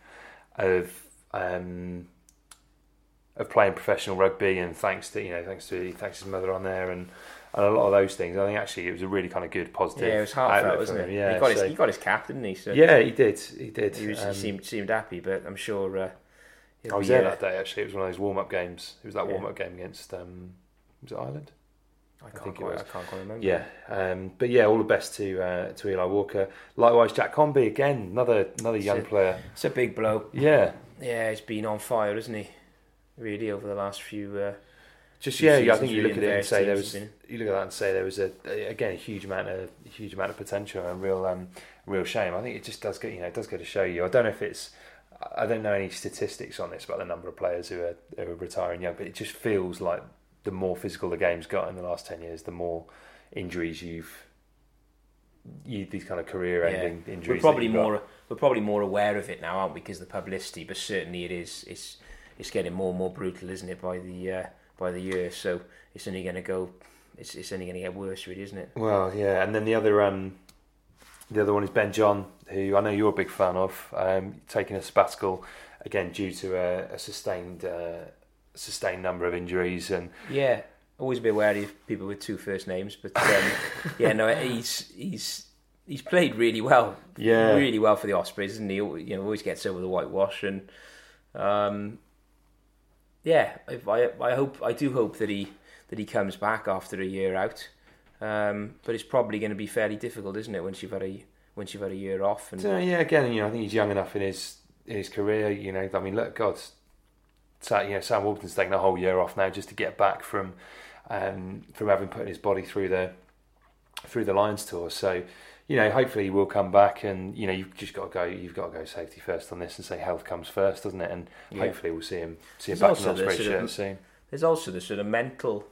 of um, of playing professional rugby, and thanks to you know, thanks to thanks to his mother on there, and, and a lot of those things. I think actually it was a really kind of good positive. yeah, it was heartfelt, wasn't it? Yeah, he got so- his he got his cap, didn't he? So yeah, he did. He did. he, was, Um, he seemed seemed happy, but I'm sure. Uh, I was there uh, that day. Actually, it was one of those warm up games. It was that Yeah. warm up game against um, was it Ireland? I can't think it quite, was. I can't quite remember. Yeah, um, but yeah, all the best to uh, to Eli Walker. Likewise, Jack Comby again, another another young it. player. it's a big blow. Yeah, Yeah, he's been on fire, isn't he? Really, over the last few. Uh, just Few yeah. I think you look at it and say there was you look at that and say there was a, a- again a huge amount of huge amount of potential and real um, real shame. I think it just does get you know it does go to show you. I don't know if it's I don't know any statistics on this about the number of players who are, who are retiring young, but it just feels like the more physical the game's got in the last ten years, the more injuries you've you these kind of career-ending yeah. injuries. We're probably got. more we're probably more aware of it now, aren't we? Because of the publicity, but certainly it is it's it's getting more and more brutal, isn't it? By the uh, by the year, so it's only going to go. It's it's only going to get worse, really, isn't it? Well, yeah, and then the other um, the other one is Ben John, who I know you're a big fan of, um, taking a sabbatical again due to a, a sustained uh, sustained number of injuries, and Yeah, always be wary of people with two first names, but um, yeah, no, he's he's he's played really well, Yeah. really well for the Ospreys, and he you know always gets over the whitewash, and um, yeah, if I I hope I do hope that he that he comes back after a year out, um, but it's probably going to be fairly difficult, isn't it? Once you've had a once you've had a year off, and so, yeah, again, you know, I think he's young enough in his in his career. You know, I mean, look, God, you know, Sam Warburton's taking a whole year off now just to get back from um, from having put his body through the through the Lions tour. So, you know, hopefully he will come back, and you know, you've just got to go. You've got to go safety first on this, and say health comes first, doesn't it? And Yeah. hopefully we'll see him see him There's back in the Osprey sort of- soon. there's also the sort of mental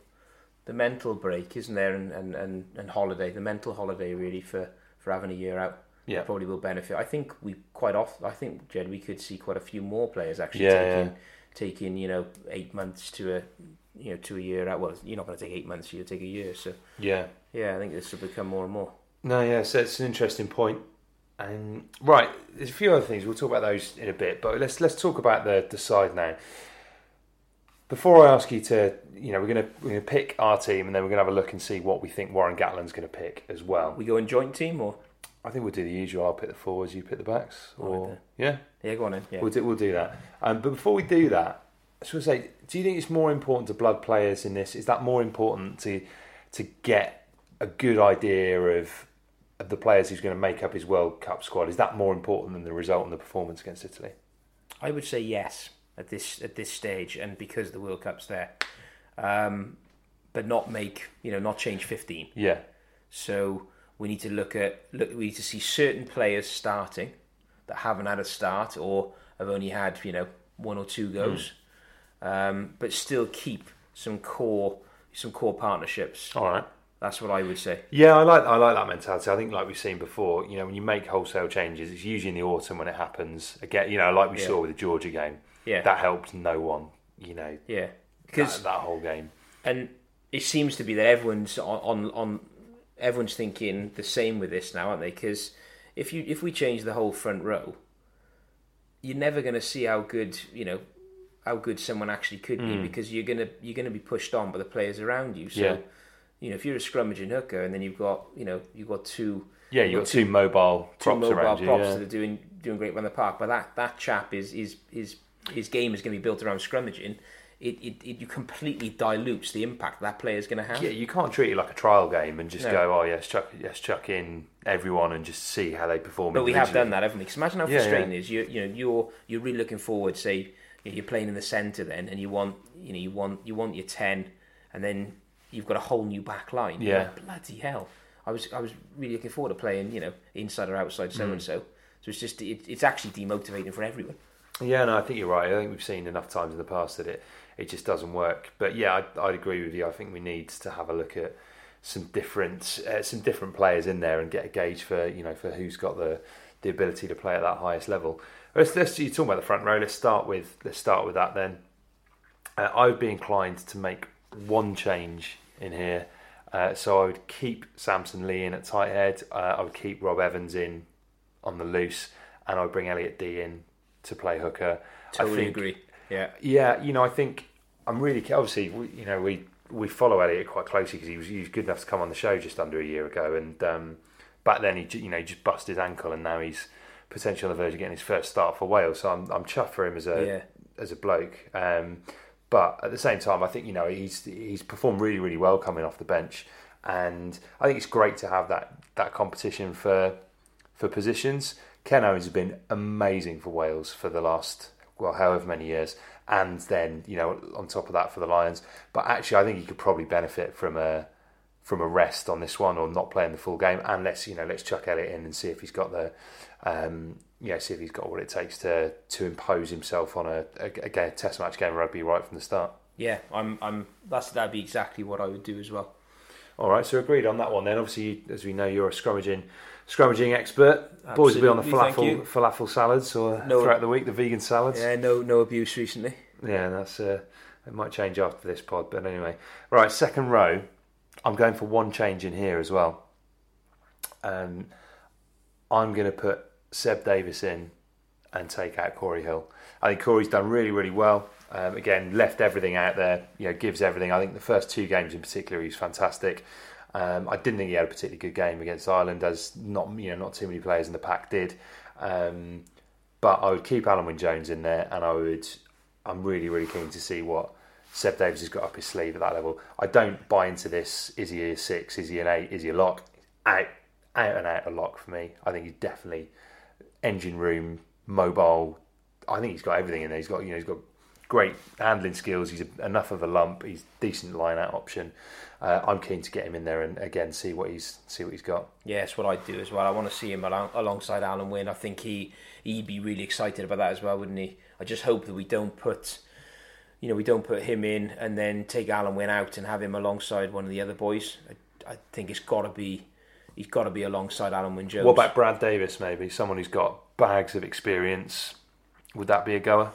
the mental break isn't there and, and, and, and holiday the mental holiday really for, for having a year out Yeah. probably will benefit I think we quite often I think Jed we could see quite a few more players actually Yeah, taking yeah. Taking you know eight months to a you know to a year out well you're not going to take eight months you'll take a year so Yeah. yeah I think this will become more and more No, yeah, so it's an interesting point. Um, right, there's a few other things. We'll talk about those in a bit, but let's let's talk about the the side now. Before I ask you to, you know, we're gonna we're gonna pick our team, and then we're gonna have a look and see what we think Warren Gatland's gonna pick as well. we go in joint team or I think we'll do the usual. I'll pick the forwards, you pick the backs, or then. yeah, Yeah, go on in. Yeah. we'll do we'll do that. Um, but before we do that, I just want to say, do you think it's more important to blood players in this? Is that more important to to get a good idea of of the players who's going to make up his World Cup squad? Is that more important than the result and the performance against Italy? I would say yes at this at this stage, and because the World Cup's there, um, but not make you know not change fifteen. Yeah, So we need to look at look. We need to see certain players starting that haven't had a start or have only had you know one or two goes, um, but still keep some core some core partnerships. all right. That's what I would say. Yeah, I like I like that mentality. I think, like we've seen before, you know, when you make wholesale changes, it's usually in the autumn when it happens. Again, you know, like we Yeah. saw with the Georgia game, Yeah. that helped no one. You know, Yeah, that, because that whole game. and it seems to be that everyone's on, on on everyone's thinking the same with this now, aren't they? Because if you if we change the whole front row, you're never going to see how good you know how good someone actually could be hmm. because you're gonna you're gonna be pushed on by the players around you. So Yeah. you know if you're a scrummaging hooker and then you've got you know you've got two Yeah, you've got two mobile two props mobile around you. props yeah. that are doing doing great around the park. But that that chap is is is his game is going to be built around scrummaging. It, it, it you completely dilutes the impact that player is going to have. Yeah, you can't treat it like a trial game and just No. go, oh yes, chuck, yes, chuck in everyone and just see how they perform. But we have done that, haven't we? 'Cause imagine how Yeah, frustrating yeah. it is. You you know you're you're really looking forward. Say you're playing in the centre then, and you want you know you want you want your ten, and then you've got a whole new back line. Yeah. like, bloody hell! I was I was really looking forward to playing you know inside or outside so and mm. so. So it's just it, it's actually demotivating for everyone. Yeah, no, I think you're right. I think we've seen enough times in the past that it, it just doesn't work. But yeah, I'd, I'd agree with you. I think we need to have a look at some different uh, some different players in there and get a gauge for you know for who's got the the ability to play at that highest level. Let's, let's you talk about the front row. Let's start with let's start with that then. Uh, I would be inclined to make one change in here. Uh, so I would keep Samson Lee in at tight head. Uh, I would keep Rob Evans in on the loose, and I would bring Elliot Dee in to play hooker. I Totally think- agree. Yeah. Yeah, you know, I think I'm really obviously, we, you know, we we follow Elliot quite closely because he was, he was good enough to come on the show just under a year ago, and um, back then he you know he just busted his ankle, and now he's potentially on the verge of getting his first start for Wales. So I'm I'm chuffed for him as a Yeah. as a bloke. Um, but at the same time, I think you know he's he's performed really really well coming off the bench, and I think it's great to have that that competition for for positions. Ken Owens has been amazing for Wales for the last well however many years, and then you know on top of that for the Lions. But actually, I think he could probably benefit from a from a rest on this one or not playing the full game. And let's you know let's chuck Elliot in and see if he's got the um, you know see if he's got what it takes to to impose himself on a, a, a test match game of rugby right from the start. Yeah, I'm I'm that's that'd be exactly what I would do as well. All right, so agreed on that one. Then, obviously, as we know, you're a scrummaging, scrummaging expert. Boys will be on the falafel, falafel salads or No- throughout the week, the vegan salads. Yeah, no no abuse recently. Yeah, that's uh, it might change after this pod, but anyway. Right, second row. I'm going for one change in here as well. Um, I'm going to put Seb Davies in and take out Cory Hill. I think Cory's done really, really well. Um, again, left everything out there. You know, gives everything. I think the first two games in particular, he's fantastic. Um, I didn't think he had a particularly good game against Ireland, as not you know not too many players in the pack did. Um, but I would keep Alun Wyn Jones in there, and I would. I'm really, really keen to see what Seb Davies has got up his sleeve at that level. I don't buy into this. Is he a six? Is he an eight? Is he a lock? Out, out and out a lock for me. I think he's definitely engine room, mobile. I think he's got everything in there. He's got you know he's got great handling skills. He's enough of a lump. He's decent line out option. Uh, I'm keen to get him in there and again see what he's see what he's got. Yeah, that's what I'd do as well. I want to see him along, alongside Alun Wyn. I think he he'd be really excited about that as well, wouldn't he? I just hope that we don't put, you know, we don't put him in and then take Alun Wyn out and have him alongside one of the other boys. I, I think it's got to be, he's got to be alongside Alun Wyn Jones. What about Brad Davies? Maybe someone who's got bags of experience. Would that be a goer?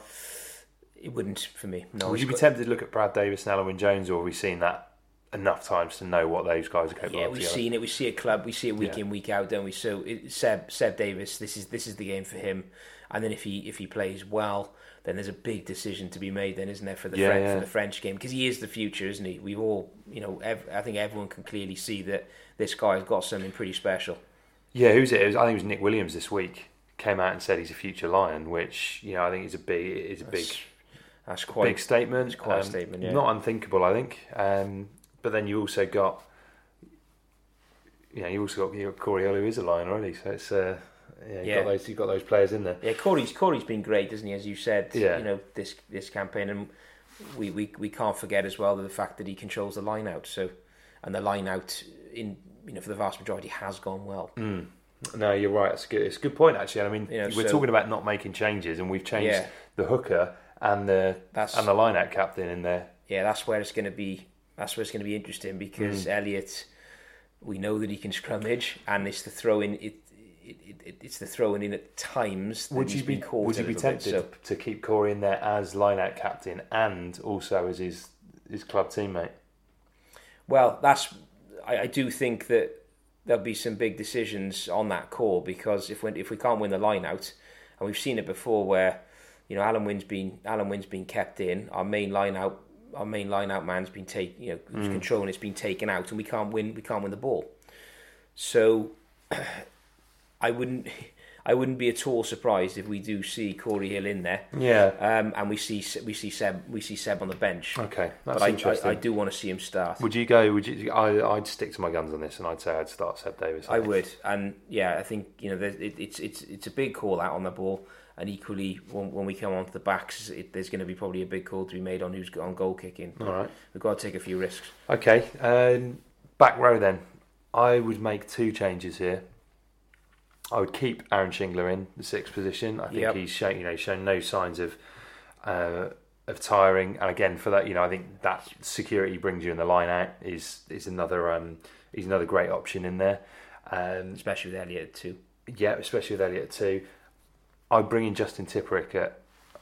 It wouldn't for me. No. Would you be got- tempted to look at Brad Davies and Alun Wyn Jones, or have we seen that enough times to know what those guys are capable Yeah, of Yeah, we've seen it. We see a club. We see it week Yeah. in, week out, don't we? So it, Seb Seb Davies, this is this is the game for him. And then if he if he plays well, then there's a big decision to be made. Then isn't there for the Yeah, French, for the French game because he is the future, isn't he? We've all you know. Ev- I think everyone can clearly see that this guy's got something pretty special. Yeah, who's it? it was, I think it was Nick Williams this week came out and said he's a future Lion, which you know I think is a big is a big That's quite big statement. It's quite a Um, statement. Yeah. Not unthinkable, I think. Um, but then you also got, you know, you also got, you got Cory Hill, who is a Lion already. So it's uh, yeah, you Yeah. got those you got those players in there. Yeah, Cory's Cory's been great, hasn't he? As you said, Yeah. you know this this campaign, and we, we we can't forget as well the fact that he controls the line out. So, and the line out in you know for the vast majority has gone well. No, you're right. It's a good. It's a good point actually. I mean, You know, we're so- talking about not making changes, and we've changed Yeah. the hooker and the That's- and the line out captain in there. Yeah, that's where it's going to be. That's where it's going to be interesting Mm. because Elliot, we know that he can scrummage, and it's the throw in. It, it, it, it it's the throwing in at times. That Would you be Would you be little bit, tempted so- to keep Cory in there as line out captain and also as his his club teammate? Well, that's. I, I do think that there'll be some big decisions on that call because if we if we can't win the line out, and we've seen it before where, you know, Alun Wyn's been Alun Wyn's been kept in, our main line out our main line out man's been taken, you know, who's controlling it's been taken out, and we can't win we can't win the ball. So, I wouldn't. I wouldn't be at all surprised if we do see Cory Hill in there, Yeah. um, and we see we see Seb we see Seb on the bench. Okay, that's but I, interesting. I, I do want to see him start. Would you go? Would you? I, I'd stick to my guns on this, and I'd say I'd start Seb Davies. I would, and yeah, I think you know it, it's it's it's a big call out on the ball, and equally when, when we come onto the backs, it, there's going to be probably a big call to be made on who's on goal kicking. All right. We've got to take a few risks. Okay. Um, back row then. I would make two changes here. I would keep Aaron Shingler in the sixth position. I think Yep. he's shown, you know, shown no signs of uh, of tiring. And again, for that, you know, I think that security brings you in the line out is is another um, is another great option in there. Um, especially with Elliot too. yeah, especially with Elliot too. I'd bring in Justin Tipuric at,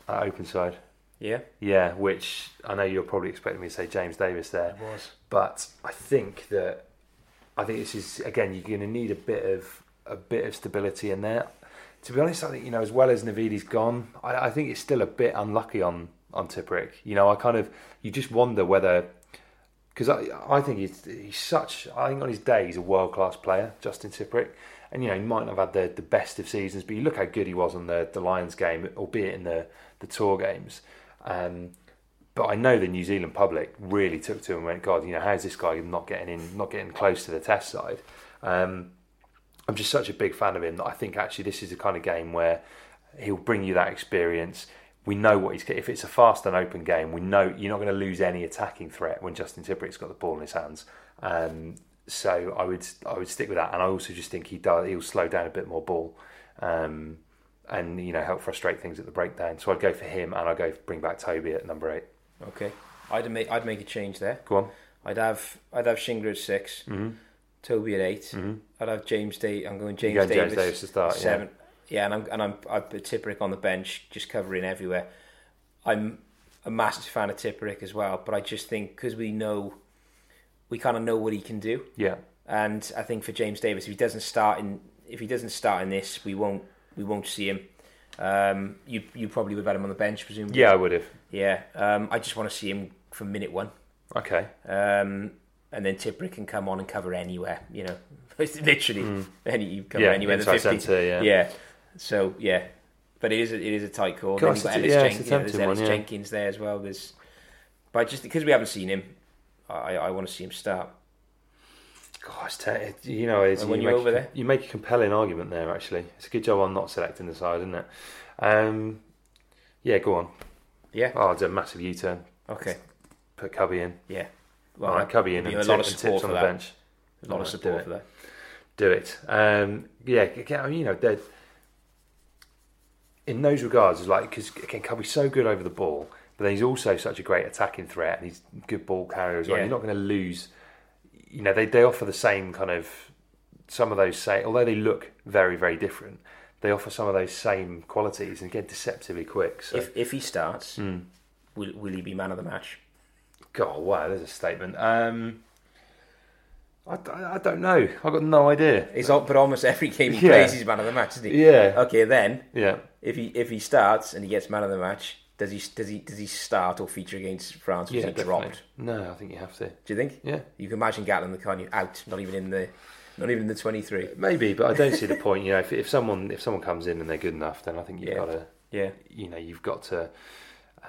at open side. Yeah, Yeah, which I know you're probably expecting me to say James Davies there. was. but I think that I think this is again you're going to need a bit of a bit of stability in there. To be honest, I think you know as well as Navidi's gone, I, I think it's still a bit unlucky on on Tipuric. You know, I kind of you just wonder whether because I I think he's he's such I think on his day he's a world class player, Justin Tipuric. And you know he might not have had the, the best of seasons, but you look how good he was on the, the Lions game, albeit in the, the tour games. Um, but I know the New Zealand public really took to him and went, God, you know, how's this guy not getting in, not getting close to the test side? Um, I'm just such a big fan of him that I think actually this is the kind of game where he'll bring you that experience. We know what he's if it's a fast and open game. We know you're not going to lose any attacking threat when Justin Tipuric's got the ball in his hands. Um, so I would I would stick with that, and I also just think he does he'll slow down a bit more ball, um, and you know help frustrate things at the breakdown. So I'd go for him, and I'd go bring back Toby at number eight. Okay, I'd make I'd make a change there. Go on. I'd have I'd have Shingler at 6 Mm-hmm. Toby at 8 i I'd have James Day. I'm going James going Davies. James Davies to start, yeah. Seven. Yeah, and I'm and I'm I've put Tipuric on the bench, just covering everywhere. I'm a massive fan of Tipuric as well, but I just think because we know, we kind of know what he can do, Yeah. and I think for James Davies, if he doesn't start in if he doesn't start in this, we won't we won't see him. Um, you you probably would have had him on the bench, presumably. Yeah, I would have. yeah. Um, I just want to see him from minute one. Okay. Um, and then Tipuric can come on and cover anywhere, you know, literally any you cover. Yeah, anywhere. in inside 50. centre, yeah. Yeah. So yeah, but it is a, it is a tight call. Then you've got Ellis, yeah, Jen- it's you know, there's Ellis one, yeah. Jenkins there as well. There's, but just because we haven't seen him, I, I want to see him start. Gosh, you know, it's, when you make, over there? you make a compelling argument there. Actually, it's a good job on not selecting the side, isn't it? Um, yeah, go on. Yeah. Oh, it's a massive U-turn. Okay. Put Cubby in. Yeah. All right, Cubby in and, a lot of support on the that. bench. A lot of right, do support for that. Do it. Um, yeah, you know, in those regards, it's like because again, Cubby's so good over the ball, but then he's also such a great attacking threat, and he's a good ball carrier as well. Yeah. You're not going to lose. You know, they they offer the same kind of some of those say, although they look very very different, they offer some of those same qualities, and again, deceptively quick. So, If if he starts, Hmm. will will he be man of the match? God, wow, there's a statement. Um, I, I, I don't know. I've got no idea. He's al- but almost every game he Yeah. plays, he's man of the match, isn't he? Yeah. Okay, then Yeah. if he if he starts and he gets man of the match, does he does he does he start or feature against France? Or Yeah, is he definitely. dropped? No, I think you have to. Do you think? Yeah. You can imagine Gatland the Carney out, not even in the Not even the twenty-three. Maybe, but I don't see the point. You know, if, if someone if someone comes in and they're good enough, then I think you've Yeah. got to Yeah, you know you've got to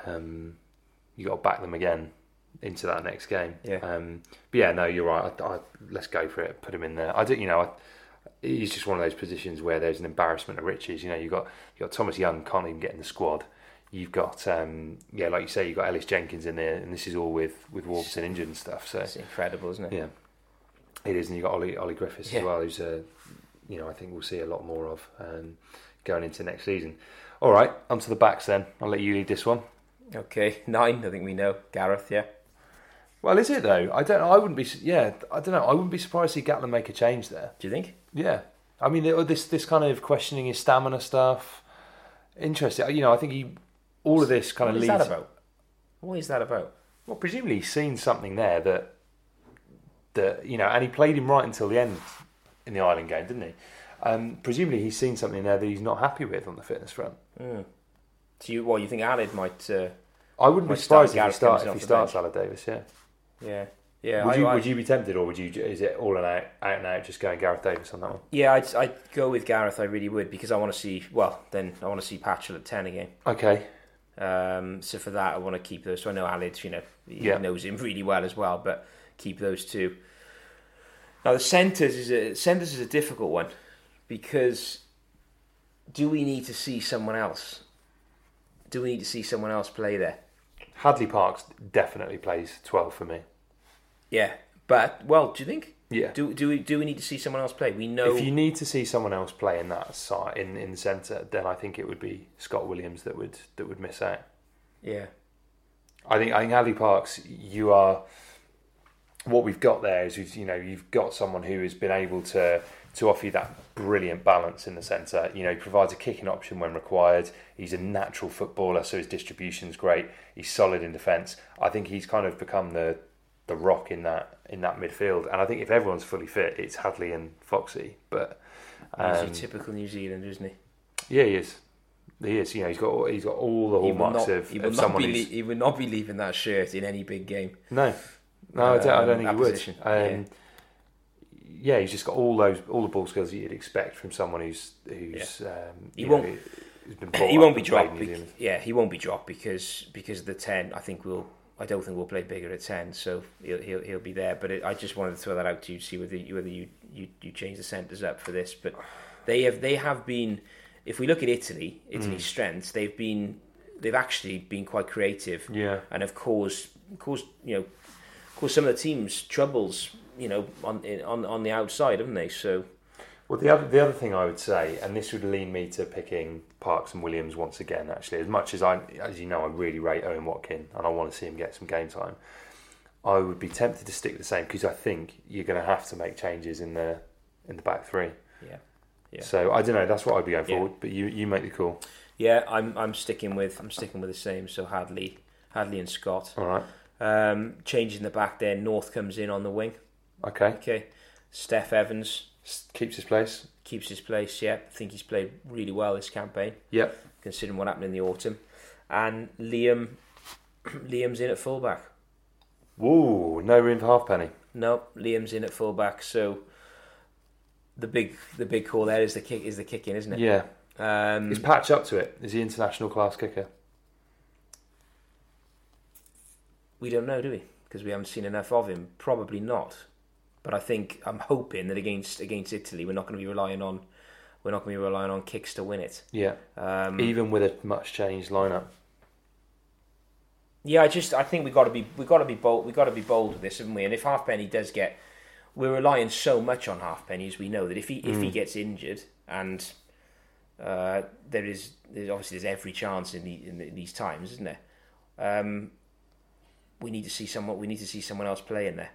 um, you got to back them again into that next game. Yeah. Um, but yeah, no, you're right. I, I, let's go for it. Put him in there. I do. You know, I, he's just one of those positions where there's an embarrassment of riches. You know, you got you got Thomas Young can't even get in the squad. You've got um, yeah, like you say, you've got Ellis Jenkins in there, and this is all with with Warburton injured and stuff. So it's incredible, isn't it? yeah, it is, and you have got Ollie Ollie Griffiths Yeah. as well, who's uh, you know I think we'll see a lot more of um, going into next season. All right, onto the backs then. I'll let you lead this one. Okay, nine. I think we know Gareth. Yeah, Well, is it though? I don't. I wouldn't be. Yeah, I don't know. I wouldn't be surprised to see Gatland make a change there. do you think? Yeah, I mean this this kind of questioning his stamina stuff. Interesting. You know, I think he all of this kind What of is leads. that about? What is that about? Well, presumably he's seen something there that that you know, and he played him right until the end in the Ireland game, didn't he? Um, presumably he's seen something there that he's not happy with on the fitness front. So you, well, you think Aled might? Uh, I wouldn't Might be surprised start if he Kennedy if he starts. Aled Davies. Yeah. yeah, yeah. Would I, you I, would you be tempted, or would you? Is it all and out, out and out, just going Gareth Davies on that one? Yeah, I'd, I'd go with Gareth. I really would because I want to see. Well, then I want to see Patchell at ten again. Okay. Um, so for that, I want to keep those. So I know Aled, you know, he Yeah. knows him really well as well, but keep those two. Now the centres is a centres is a difficult one because do we need to see someone else? Do we need to see someone else play there? Hadleigh Parkes definitely plays twelve for me. Yeah, but well, do you think? Yeah. Do do we do we need to see someone else play? We know. If you need to see someone else play in that side in, in the centre, then I think it would be Scott Williams that would that would miss out. yeah. I think I think Hadleigh Parkes, you are what we've got there is you've- you know you've got someone who has been able to to offer you that brilliant balance in the centre. You know, he provides a kicking option when required. He's a natural footballer, so his distribution's great. He's solid in defence. I think he's kind of become the the rock in that in that midfield. And I think if everyone's fully fit, it's Hadleigh and Foxy. But He's um, a typical New Zealander, isn't he? yeah, he is. He is. You know, he's got he's got all the hallmarks not, of, he of someone be he will not be leaving that shirt in any big game. No, no, I don't, I don't Um, think he would. Um, yeah. he's just got all those all the ball skills that you'd expect from someone who's who's um, He won't- know, he won't be and played in dropped. Zealand. yeah, he won't be dropped because because of the ten. I think we'll. I don't think we'll play Biggar at ten, so he'll he'll, he'll be there. But it, I just wanted to throw that out to you to see whether you, whether you, you, you change the centres up for this. But they have they have been. If we look at Italy, Italy's Mm. strengths, they've been they've actually been quite creative. Yeah. and have caused caused you know caused some of the teams troubles. You know, on on on the outside, haven't they? So Well, the other the other thing I would say, and this would lean me to picking Parkes and Williams once again. Actually, as much as I, as you know, I really rate Owen Watkin, and I want to see him get some game time. I would be tempted to stick the same because I think you're going to have to make changes in the in the back three. yeah, yeah. So I don't know. That's what I'd be going Yeah. But you you make the call. Yeah, I'm I'm sticking with I'm sticking with the same. So Hadleigh, Hadleigh and Scott. All right. Um, changing the back there. North comes in on the wing. Okay. Okay, Steff Evans Keeps his place. Keeps his place. Yeah, I think he's played really well this campaign, Yep. considering what happened in the autumn. And Liam, Liam's in at fullback. Woo, no room for halfpenny. No, Liam's in at fullback. So the big the big call there is the kick is the kicking, isn't it? Yeah. Um, Is Patch up to it? Is he international class kicker? We don't know, do we? Because we haven't seen enough of him. Probably not. But I think I'm hoping that against against Italy, we're not going to be relying on we're not going to be relying on kicks to win it. Yeah. Um, Even with a much changed lineup. yeah, I just I think we got to be we got to be bold. We got to be bold with this, haven't we? And if Halfpenny does get, we're relying so much on Halfpenny as we know that if he if he gets injured and uh, there is there's obviously there's every chance in, the, in, the, in these times, isn't there? Um, we need to see someone. We need to see someone else play in there,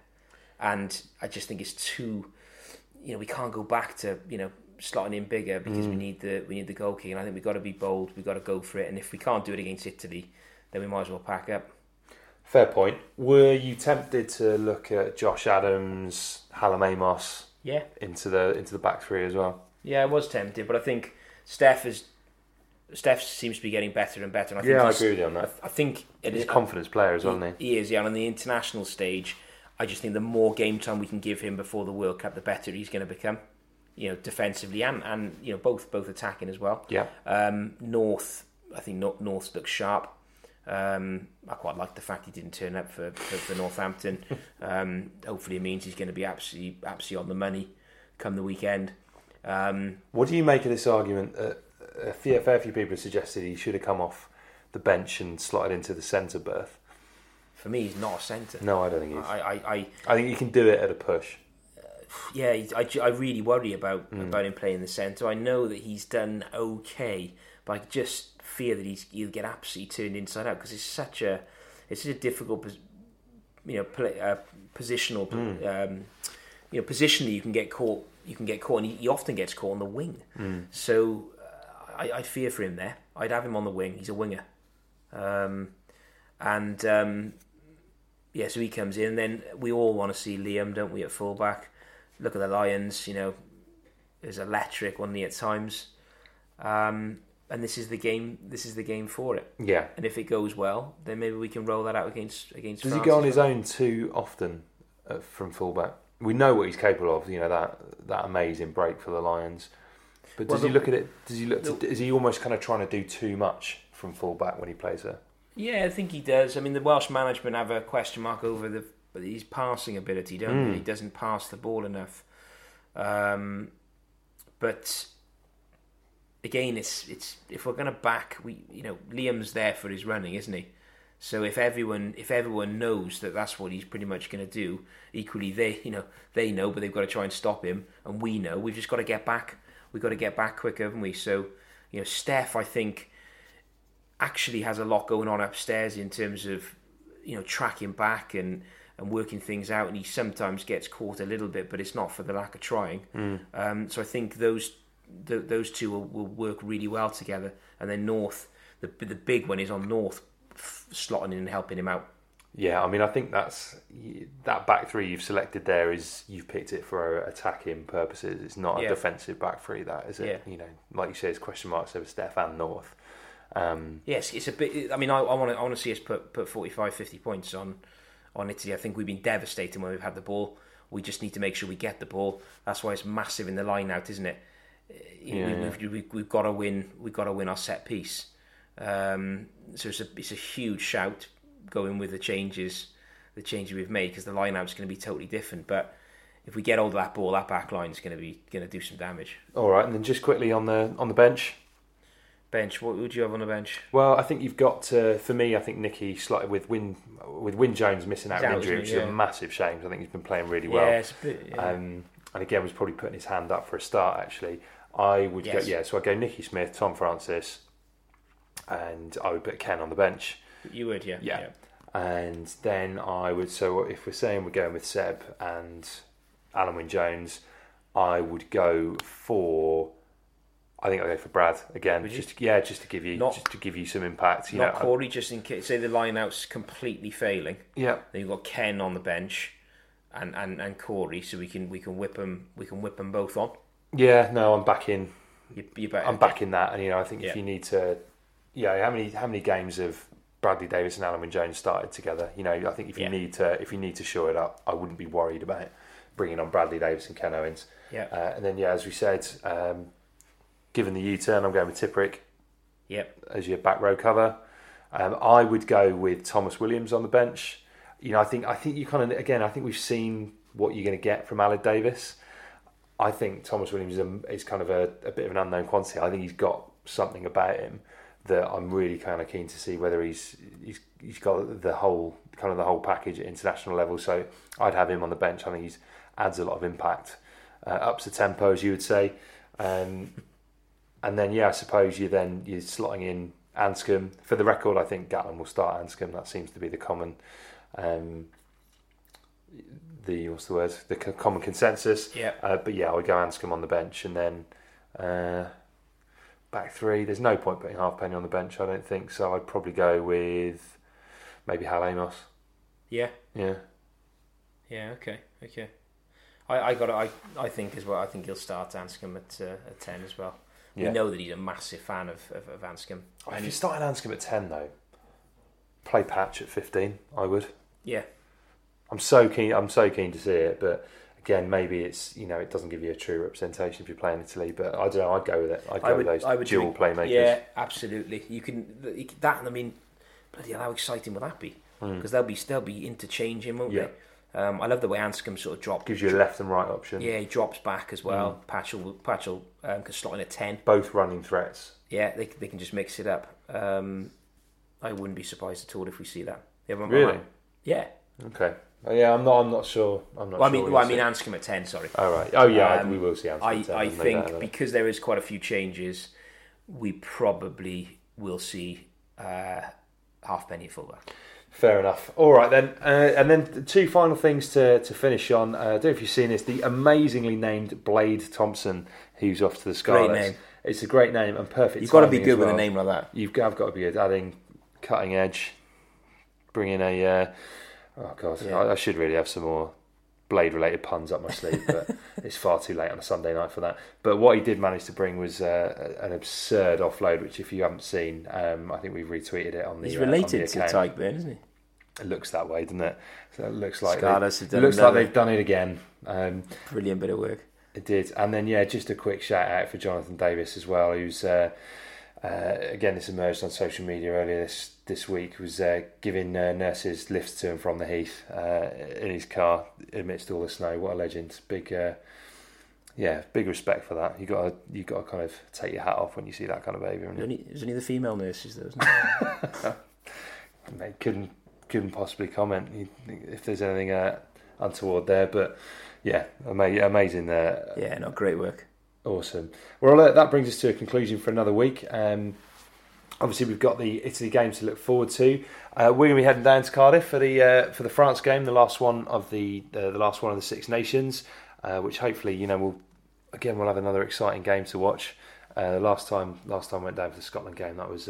and I just think it's too. You know, we can't go back to you know slotting in Biggar because we mm. need the we need the goal kick, and I think we've got to be bold. We've got to go for it, and if we can't do it against Italy, then we might as well pack up. Fair point. Were you tempted to look at Josh Adams, Hallam Amos Yeah, into the into the back three as well? yeah, I was tempted, but I think Steff is Steff seems to be getting better and better. And I think Yeah, I agree with you on that. I think it He's is a confidence player as well, isn't he? He is, yeah. And on the international stage, I just think the more game time we can give him before the World Cup, the better he's going to become. You know, defensively and, and you know both both attacking as well. Yeah. Um, North, I think North, North looks sharp. Um, I quite like the fact he didn't turn up for, for, for Northampton. um, hopefully, it means he's going to be absolutely absolutely on the money come the weekend. Um, What do you make of this argument? Uh, a fair, fair few people have suggested he should have come off the bench and slotted into the centre berth. For me, he's not a centre. No, I don't think he is. I, I, I, I think you can do it at a push. yeah, I, I really worry about about him playing the centre. I know that he's done okay, but I just fear that he's he'll get absolutely turned inside out because it's such a it's such a difficult, you know, pla uh, positional, um, you know, positionally you can get caught. You can get caught, and he, he often gets caught on the wing. So uh, I, I fear for him there. I'd have him on the wing. He's a winger, um, and um, yeah, so he comes in. Then we all want to see Liam, don't we, at fullback? Look at the Lions. You know, is electric, wasn't he at times? Um, and this is the game. This is the game for it. Yeah. And if it goes well, then maybe we can roll that out against against. Does he go on his well. own too often uh, from fullback? We know what he's capable of. You know that that amazing break for the Lions. But does Well, he look at it? Does he look? To, is he almost kind of trying to do too much from fullback when he plays there? Yeah, I think he does. I mean, the Welsh management have a question mark over the his passing ability, don't they? He doesn't pass the ball enough. Um, but again, it's it's if we're going to back, we you know Liam's there for his running, isn't he? So if everyone if everyone knows that that's what he's pretty much going to do, equally they you know they know, but they've got to try and stop him, and we know we've just got to get back. We've got to get back quicker, haven't we? So you know, Steff, I think actually has a lot going on upstairs in terms of you know tracking back and and working things out and he sometimes gets caught a little bit but it's not for the lack of trying um, so I think those th- those two will, will work really well together and then North the the big one is on North f- slotting in and helping him out Yeah, I mean, I think that's that back three you've selected there is you've picked it for attacking purposes. It's not a Yeah. defensive back three, that is it? Yeah. You know, like you say, it's question marks over Steff and North. Um, yes it's a bit I mean I want to I want to see us put put 45 50 points on on Italy I think we've been devastating when we've had the ball we just need to make sure we get the ball that's why it's massive in the line out isn't it you know, Yeah, we, yeah. We've, we've, we've got to win. We've got to win our set piece. Um, so it's a it's a huge shout going with the changes, the changes we've made because the line out's going to be totally different. But if we get hold of that ball, that back line is going to be going to do some damage. all right, and then just quickly on the on the bench. Bench. What would you have on the bench? Well, I think you've got to, for me. I think Nicky slotted with Wyn with Wyn Jones missing out with injury, which he? is a Yeah. massive shame. I think he's been playing really well. yeah, bit. Yeah. Um, and again, was probably putting his hand up for a start. Actually, I would Yes. go. Yeah, so I go Nicky Smith, Tom Francis, and I would put Ken on the bench. you would, yeah. Yeah. And then I would. So if we're saying we're going with Seb and Alun Wyn Jones, I would go for. I think I'll go for Brad again. Would you? Just yeah, just to give you Not- just to give you some impact. You Not know, Cory, just in case. Say the line out's completely failing. yeah, Then you've got Ken on the bench, and, and, and Cory, so we can we can whip them we can whip them both on. yeah. No, I'm back in. You, you I'm back in that, and you know, I think if you need to, yeah, how many how many games have Bradley Davies and Alan Jones started together? You know, I think if you Yeah. need to if you need to shore it up, I wouldn't be worried about bringing on Bradley Davies and Ken Owens. Yeah. Uh, and then yeah, as we said, um, given the U-turn, I'm going with Tipuric Yep. as your back row cover. Um, I would go with Tomos Williams on the bench. You know, I think I think you kind of again, I think we've seen what you're going to get from Aled Davies. I think Tomos Williams is, a, is kind of a, a bit of an unknown quantity. I think he's got something about him that I'm really kind of keen to see whether he's he's he's got the whole kind of the whole package at international level. So I'd have him on the bench. I think he adds a lot of impact, uh, ups the tempo as you would say, um, and then yeah, I suppose you then you're slotting in Anscombe. For the record, I think Gatland will start Anscombe. That seems to be the common. Um, the what's the word? The common consensus. Yeah. Uh, but yeah, I would go Anscombe on the bench, and then uh, back three. There's no point putting Halfpenny on the bench. I don't think so. I'd probably go with maybe Hal Amos. Yeah. Yeah. Yeah. Okay. Okay. I, I got. I I think as well. I think he'll start Anscombe at uh, at ten as well. Yeah. We know that he's a massive fan of of, of Anscombe. Oh, if you started Anscombe at ten though, play Patch at fifteen. I would. yeah. I'm so keen. I'm so keen to see it, but again, maybe it's you know it doesn't give you a true representation if you're playing Italy. But I don't know. I'd go with it. I'd go with those I would dual think- playmakers. Yeah, absolutely. You can that. I mean, bloody hell, how exciting would that be? Because they'll be they'll be interchanging, won't Hmm. Yeah. they? Um, I love the way Anscombe sort of drops. Gives you a left and right option. Yeah, he drops back as well. Patchell, Patchell um, can slot in a ten. Both running threats. Yeah, they they can just mix it up. Um, I wouldn't be surprised at all if we see that. Really? Yeah. Okay. Oh, yeah, I'm not. I'm not sure. I'm not. Well, I mean, we'll I mean, Anscombe at ten. Sorry. Oh right. Oh yeah, Um, we will see. Anscombe I, ten, I think because there is quite a few changes, we probably will see uh, halfpenny fullback. Fair enough. All right then, uh, and then two final things to, to finish on. Uh, I don't know if you've seen this. The amazingly named Blade Thompson, who's off to the Scarlets. name. It's a great name and perfect. You've got to be good as with a name like that. You've got, I've got to be good. Adding cutting edge, bringing a. Uh, oh god, Yeah. I, I should really have some more blade related puns up my sleeve, but it's far too late on a Sunday night for that. But what he did manage to bring was uh, an absurd offload, which if you haven't seen, um, I think we've retweeted it on the. He's uh, on the related to. Tadhg then, isn't he? It looks that way, doesn't it? So it looks like Scarlets they, have done it looks like they've done it again. Um, Brilliant bit of work. it did, and then yeah, just a quick shout out for Jonathan Davies as well, who's uh, uh, again this emerged on social media earlier this this week was uh, giving uh, nurses lifts to and from the heath uh, in his car amidst all the snow. What a legend! Big. Uh, yeah, big respect for that. You got you got to kind of take your hat off when you see that kind of behaviour. It was And only, it was only the female nurses, though, mate, couldn't couldn't possibly comment if there's anything uh, untoward there. But yeah, ama- amazing. Uh, yeah, no, great work. Awesome. Well, uh, that brings us to a conclusion for another week. Um, obviously, we've got the Italy games to look forward to. Uh, we're going to be heading down to Cardiff for the uh, for the France game, the last one of the uh, the last one of the Six Nations, uh, which hopefully you know will again we'll have another exciting game to watch. Uh, last time last time I went down for the Scotland game, that was.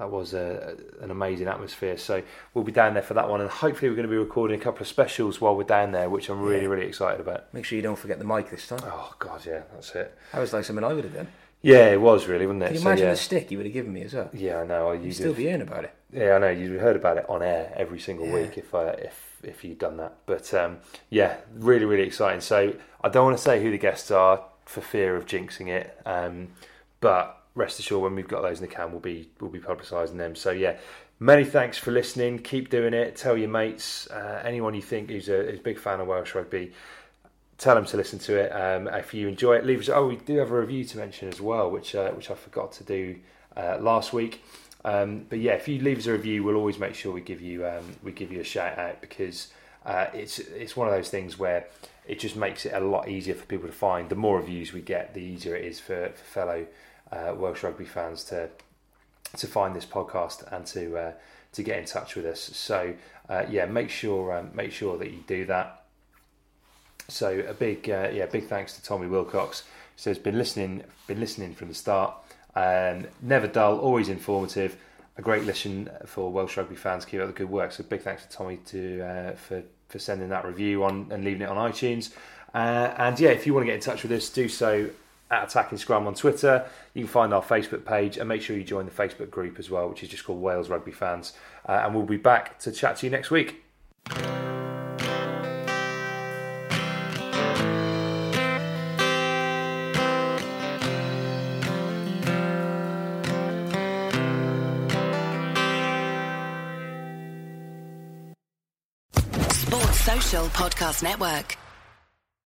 That was uh, an amazing atmosphere. So we'll be down there for that one, and hopefully we're going to be recording a couple of specials while we're down there, which I'm really, Yeah. really excited about. Make sure you don't forget the mic this time. Oh God, yeah, that's it. That was like something I would have done. Yeah, it was really, wasn't it? Can you So, imagine yeah. the stick you would have given me as well? Yeah, I know. You You'd still be hearing about it. Yeah, I know. You'd heard about it on air every single Yeah. week if uh, if if you'd done that. But um, yeah, really, really exciting. So I don't want to say who the guests are for fear of jinxing it. Um, but rest assured, when we've got those in the can, we'll be we'll be publicising them. So yeah. Many thanks for listening. Keep doing it. Tell your mates, uh, anyone you think who's a, who's a big fan of Welsh rugby, tell them to listen to it. Um, if you enjoy it, leave us. Oh, we do have a review to mention as well, which uh, which I forgot to do uh, last week. Um, but yeah, if you leave us a review, we'll always make sure we give you um, we give you a shout out because uh, it's it's one of those things where it just makes it a lot easier for people to find. The more reviews we get, the easier it is for, for fellow uh, Welsh rugby fans to to find this podcast and to uh, to get in touch with us. So uh, yeah, make sure um, make sure that you do that. So a big uh, yeah big thanks to Tommy Wilcox. So he's been listening been listening from the start. Um, never dull, always informative. A great listen for Welsh rugby fans. Keep up the good work. So big thanks to Tommy to uh, for for sending that review on and leaving it on iTunes. Uh, and yeah, if you want to get in touch with us, do so at Attacking Scrum on Twitter. You can find our Facebook page and make sure you join the Facebook group as well, which is just called Wales Rugby Fans. Uh, and we'll be back to chat to you next week. Sports Social Podcast Network.